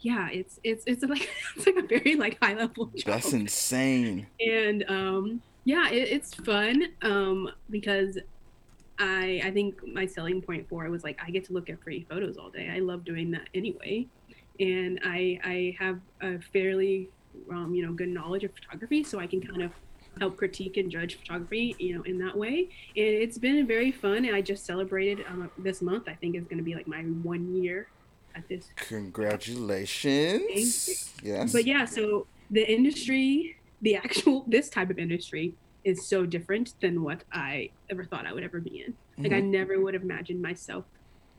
B: Yeah, it's it's it's like (laughs) it's like a very like high level job.
A: That's insane.
B: and um, yeah, it, it's fun um, because I I think my selling point for it was like I get to look at pretty photos all day. I love doing that anyway, and I I have a fairly um, you know good knowledge of photography, so I can kind of help critique and judge photography you know in that way and it's been very fun and i just celebrated um, this month i think is going to be like my one year at this
A: Congratulations. Yes.
B: but yeah, so the industry, the actual (laughs) this type of industry is so different than what I ever thought I would ever be in. Like I
A: Mhm.
B: never would have imagined myself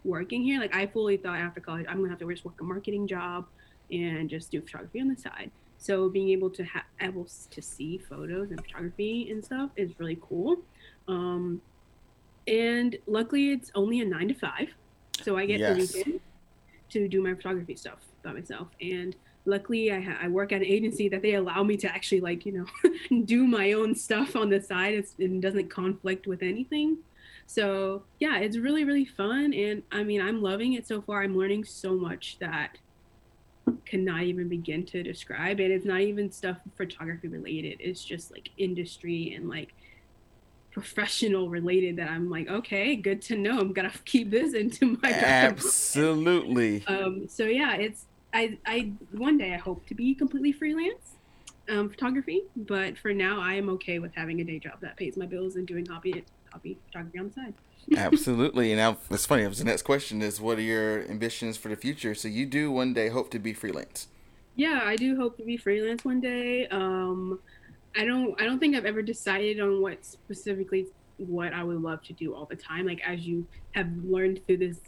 B: working here. Like I fully thought after college I'm gonna have to just work a marketing job and just do photography on the side. So being able to have able to see photos and photography and stuff is really cool. Um, and luckily it's only a nine to five, so I get the weekend to do my photography stuff by myself. And luckily, I, ha- I work at an agency that they allow me to actually like you know (laughs) do my own stuff on the side. It's, it doesn't conflict with anything. So yeah, it's really really fun, and I mean I'm loving it so far. I'm learning so much that cannot even begin to describe and it's not even stuff photography related it's just like industry and like professional related that i'm like okay good to know i'm gonna (laughs) keep this into my (laughs)
A: Absolutely.
B: um, so yeah, it's I I one day I hope to be completely freelance um, photography, but for now I am okay with having a day job that pays my bills and doing hobby hobby photography on the side.
A: Absolutely. And now it's funny. The next question is, what are your ambitions for the future? So you do one day hope to be freelance.
B: Yeah, I do hope to be freelance one day. Um, I don't I don't think I've ever decided on what specifically what I would love to do all the time. Like as you have learned through this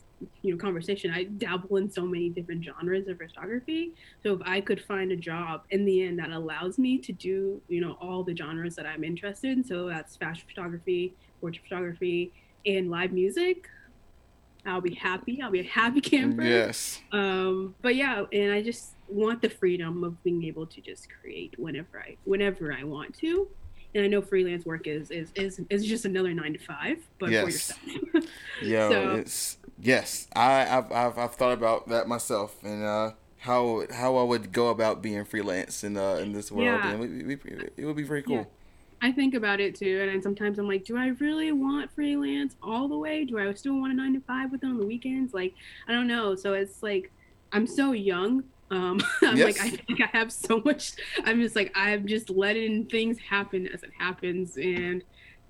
B: you know conversation, I dabble in so many different genres of photography. So if I could find a job in the end that allows me to do you know all the genres that I'm interested in, so that's fashion photography, portrait photography, and live music. I'll be happy. I'll be a happy camper
A: Yes.
B: um but yeah and i just want the freedom of being able to just create whenever i whenever i want to and i know freelance work is is is, is just another nine to five but for
A: Yes.
B: yourself (laughs)
A: Yo,
B: So-
A: it's yes. I I've, I've I've thought about that myself and uh how how I would go about being freelance in uh in this world
B: Yeah.
A: and we, we, it would be very cool.
B: I think about it too, and sometimes I'm like, do I really want freelance all the way? Do I still want a nine to five with them on the weekends? Like, I don't know. So it's like, I'm so young. Um, (laughs) I'm
A: Yes.
B: like, I think I have so much. I'm just like, I'm just letting things happen as it happens, and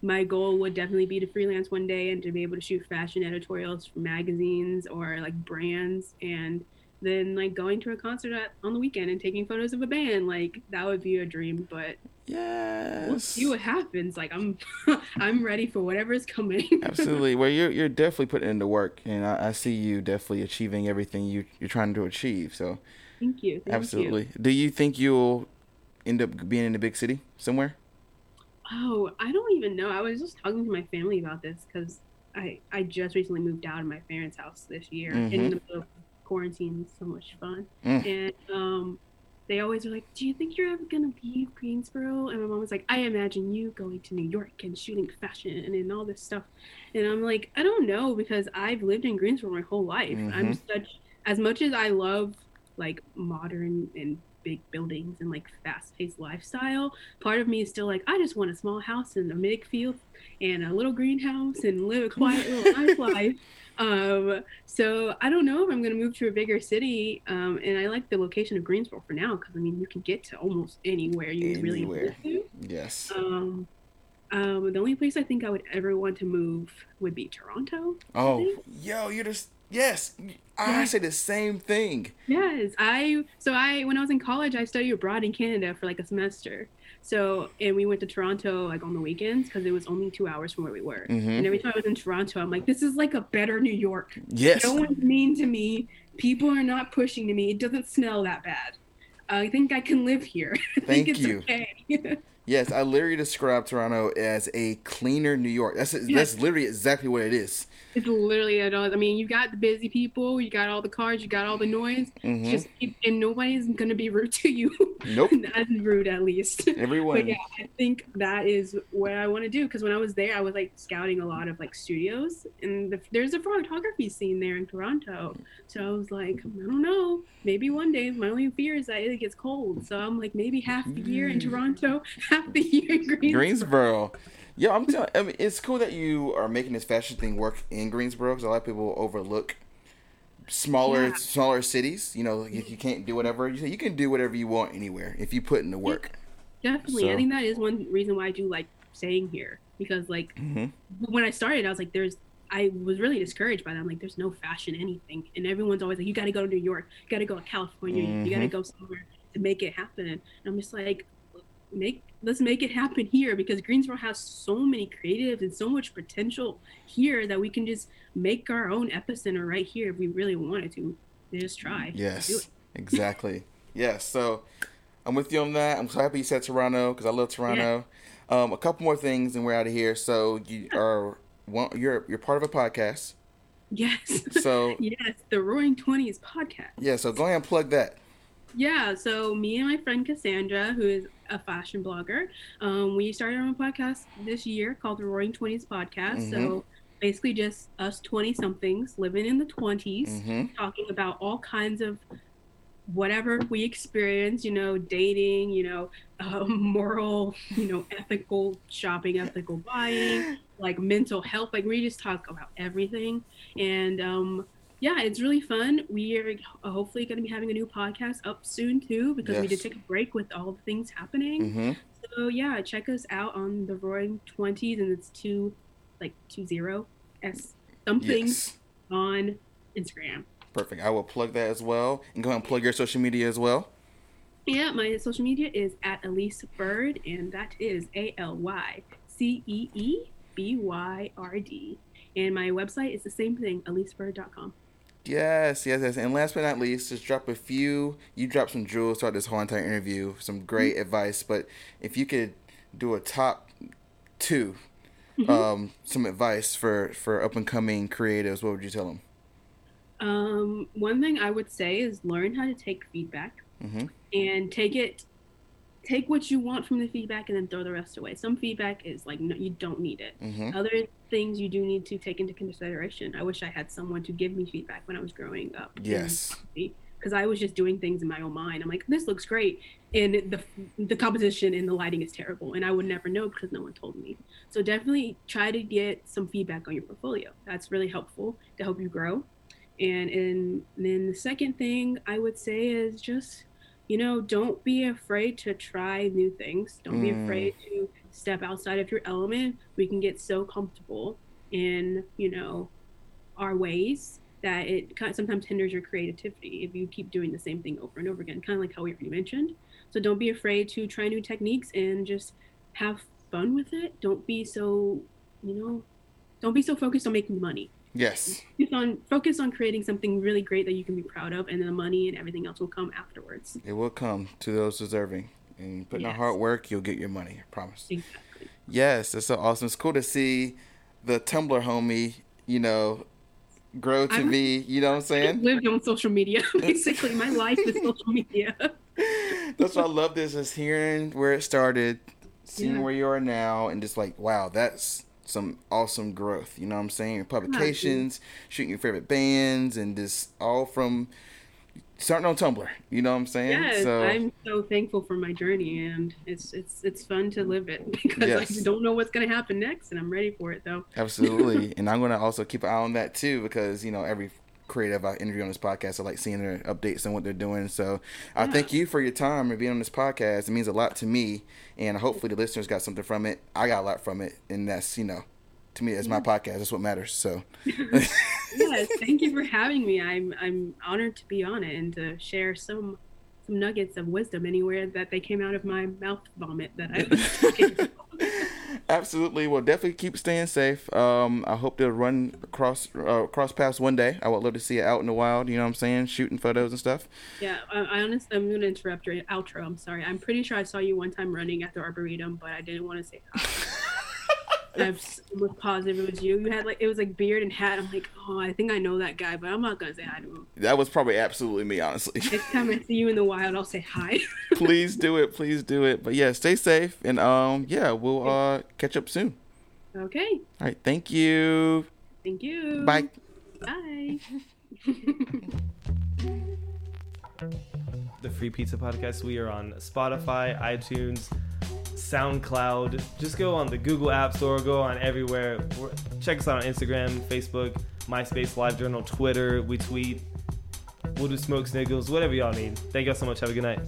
B: my goal would definitely be to freelance one day and to be able to shoot fashion editorials for magazines or like brands, and then like going to a concert at, on the weekend and taking photos of a band. Like that would be a dream, but
A: Yes.
B: we'll see what happens. Like I'm, (laughs) I'm ready for whatever's coming. (laughs)
A: Absolutely. Well, you're you're definitely putting into work, and I, I see you definitely achieving everything you you're trying to achieve. So
B: Thank you. Thank
A: absolutely.
B: You.
A: Do you think you'll end up being in a big city somewhere?
B: Oh, I don't even know. I was just talking to my family about this because I I just recently moved out of my parents' house this year
A: Mhm.
B: in the middle of quarantine. So much fun,
A: Mm.
B: and um. They always are like, "Do you think you're ever gonna leave Greensboro?" And my mom was like, "I imagine you going to New York and shooting fashion and, and all this stuff." And I'm like, "I don't know because I've lived in Greensboro my whole life. I'm
A: Mhm.
B: such as much as I love like modern and big buildings and like fast-paced lifestyle. Part of me is still like, I just want a small house in a big field and a little greenhouse and live a quiet little nice (laughs) life. Um, so I don't know if I'm gonna move to a bigger city. Um, and I like the location of Greensboro for now because I mean you can get to almost anywhere you really
A: Anywhere.
B: need to.
A: Yes.
B: Um, um, the only place I think I would ever want to move would be Toronto.
A: Oh, yo, you're just yes. I
B: Yeah.
A: say the same thing.
B: Yes, I so I when I was in college I studied abroad in Canada for like a semester. So and we went to Toronto like on the weekends because it was only two hours from where we were.
A: Mhm.
B: And every time I was in Toronto, I'm like, this is like a better New York.
A: Yes.
B: No one's mean to me. People are not pushing to me. It doesn't smell that bad. I think I can live here. (laughs) I
A: Thank
B: think
A: you.
B: okay. (laughs)
A: Yes, I literally describe Toronto as a cleaner New York. That's that's literally exactly what it is.
B: It's literally it all. I mean, you got the busy people, you got all the cars, you got all the noise.
A: Mhm.
B: Just and nobody's gonna be (laughs) rude to you.
A: Nope. (laughs)
B: not rude at least.
A: Everyone.
B: But yeah, I think that is what I want to do because when I was there, I was like scouting a lot of like studios, and the, there's a photography scene there in Toronto. So I was like, I don't know, maybe one day. My only fear is that it gets cold, so I'm like maybe half the year in
A: Mm.
B: Toronto, (laughs) half the year in Greensboro.
A: Greensboro. Yeah, I'm telling. I mean, it's cool that you are making this fashion thing work in Greensboro because a lot of people overlook smaller
B: Yeah.
A: smaller cities. You know, if you can't do whatever, you you can do whatever you want anywhere if you put in the work.
B: Definitely,
A: So-
B: I think that is one reason why I do like staying here because like
A: hmm
B: when I started, I was like, there's. I was really discouraged by that. I'm like, there's no fashion anything, and everyone's always like, you got to go to New York, you got to go to California, you got to go somewhere to make it happen. And I'm just like, make let's make it happen here because Greensboro has so many creatives and so much potential here that we can just make our own epicenter right here if we really wanted to. Just try.
A: Yes, exactly. (laughs) yes. So I'm with you on that. I'm so happy you said Toronto because I love Toronto. Um, a couple more things and we're out of here. So you are one. You're you're part of a podcast.
B: Yes.
A: So (laughs)
B: yes, the Roaring Twenties podcast.
A: yeah. So go ahead and plug that.
B: Yeah, so me and my friend Cassandra, who is a fashion blogger, um, we started our own podcast this year called the Roaring Twenties Podcast. So basically, just us twenty somethings living in the 20s
A: hmm
B: talking about all kinds of whatever we experience. You know, dating. You know, uh, (laughs) moral. You know, ethical shopping, ethical buying, like mental health. Like we just talk about everything, and um, yeah, it's really fun. We are hopefully going to be having a new podcast up soon too because we did take a break with all the things happening.
A: hmm
B: So yeah, check us out on the Roaring Twenties, and it's two, like two zero s something
A: Yes.
B: on Instagram.
A: Perfect. I will plug that as well, and go ahead and plug your social media as well.
B: Yeah, my social media is at Elise Byrd, and that is A L Y C E E B Y R D. And my website is the same thing, elisebyrd.com.
A: Yes, yes, yes. And last but not least, just drop a few. You dropped some jewels throughout this whole entire interview, some great advice. But if you could do a top 2
B: Mhm.
A: um, some advice for for up and coming creatives, what would you tell them?
B: Um, one thing I would say is learn how to take feedback
A: hmm
B: and take it, take what you want from the feedback and then throw the rest away. Some feedback is like, no, you don't need it.
A: hmm
B: Other things you do need to take into consideration. I wish I had someone to give me feedback when I was growing up.
A: Yes.
B: because I was just doing things in my own mind. I'm like, this looks great, and the the composition and the lighting is terrible, and I would never know because no one told me. So definitely try to get some feedback on your portfolio. That's really helpful to help you grow. And and then the second thing I would say is just you know don't be afraid to try new things. Don't be
A: Mm.
B: afraid to step outside of your element. We can get so comfortable in you know our ways that it kind of sometimes hinders your creativity if you keep doing the same thing over and over again, kind of like how we already mentioned. So don't be afraid to try new techniques and just have fun with it. Don't be so, you know, don't be so focused on making money.
A: Yes.
B: Focus on focus on creating something really great that you can be proud of, and then the money and everything else will come afterwards.
A: It will come to those deserving. And putting in
B: Yes.
A: hard work, you'll get your money. I promise.
B: Exactly.
A: Yes, that's so awesome. It's cool to see the Tumblr homie, you know, grow to
B: I'm-
A: be, you know what I'm
B: I
A: saying? (laughs)
B: lived on social media. (laughs) Basically, my life is social media. (laughs)
A: That's why I love this is hearing where it started, seeing
B: Yeah.
A: where you are now, and just like, wow, that's some awesome growth. You know what I'm saying? Publications, shooting your favorite bands, and just all from starting on Tumblr. You know what I'm saying?
B: Yes,
A: so
B: I'm so thankful for my journey, and it's it's it's fun to live it (laughs) because
A: Yes.
B: I don't know what's gonna happen next, and I'm ready for it though.
A: Absolutely. (laughs) and I'm going to also keep an eye on that too because, you know, every creative I interview on this podcast, I like seeing their updates and what they're doing. So I
B: Yeah.
A: thank you for your time and being on this podcast. It means a lot to me. And hopefully the listeners got something from it. I got a lot from it. And that's, you know, to me, it's my podcast. That's what matters. So (laughs)
B: yes, thank you for having me. I'm I'm honored to be on it and to share some some nuggets of wisdom anywhere that they came out of my mouth vomit that I (laughs) was.
A: Absolutely. Well, definitely keep staying safe. Um, I hope to run across uh, cross paths one day. I would love to see it out in the wild. You know what I'm saying? Shooting photos and stuff.
B: Yeah, I, I honestly, I'm to interrupt your outro. I'm sorry. I'm pretty sure I saw you one time running at the Arboretum, but I didn't want to say hi. I was was positive it was you. You had like, it was like beard and hat. I'm like, oh, I think I know that guy, but I'm not going to say hi to him.
A: That was probably absolutely me, honestly.
B: Next time I see you in the wild, I'll say hi. (laughs)
A: please do it. Please do it. But yeah, stay safe. And um, yeah, we'll uh catch up soon.
B: okay.
A: All right. Thank you.
B: Thank you.
A: Bye.
B: Bye. (laughs)
D: the Free Pizza Podcast. We are on Spotify, iTunes, SoundCloud. Just go on the Google App Store, go on everywhere. Check us out on Instagram, Facebook, MySpace, LiveJournal, Twitter. We tweet. We'll do smoke signals, whatever y'all need. Thank y'all so much. Have a good night.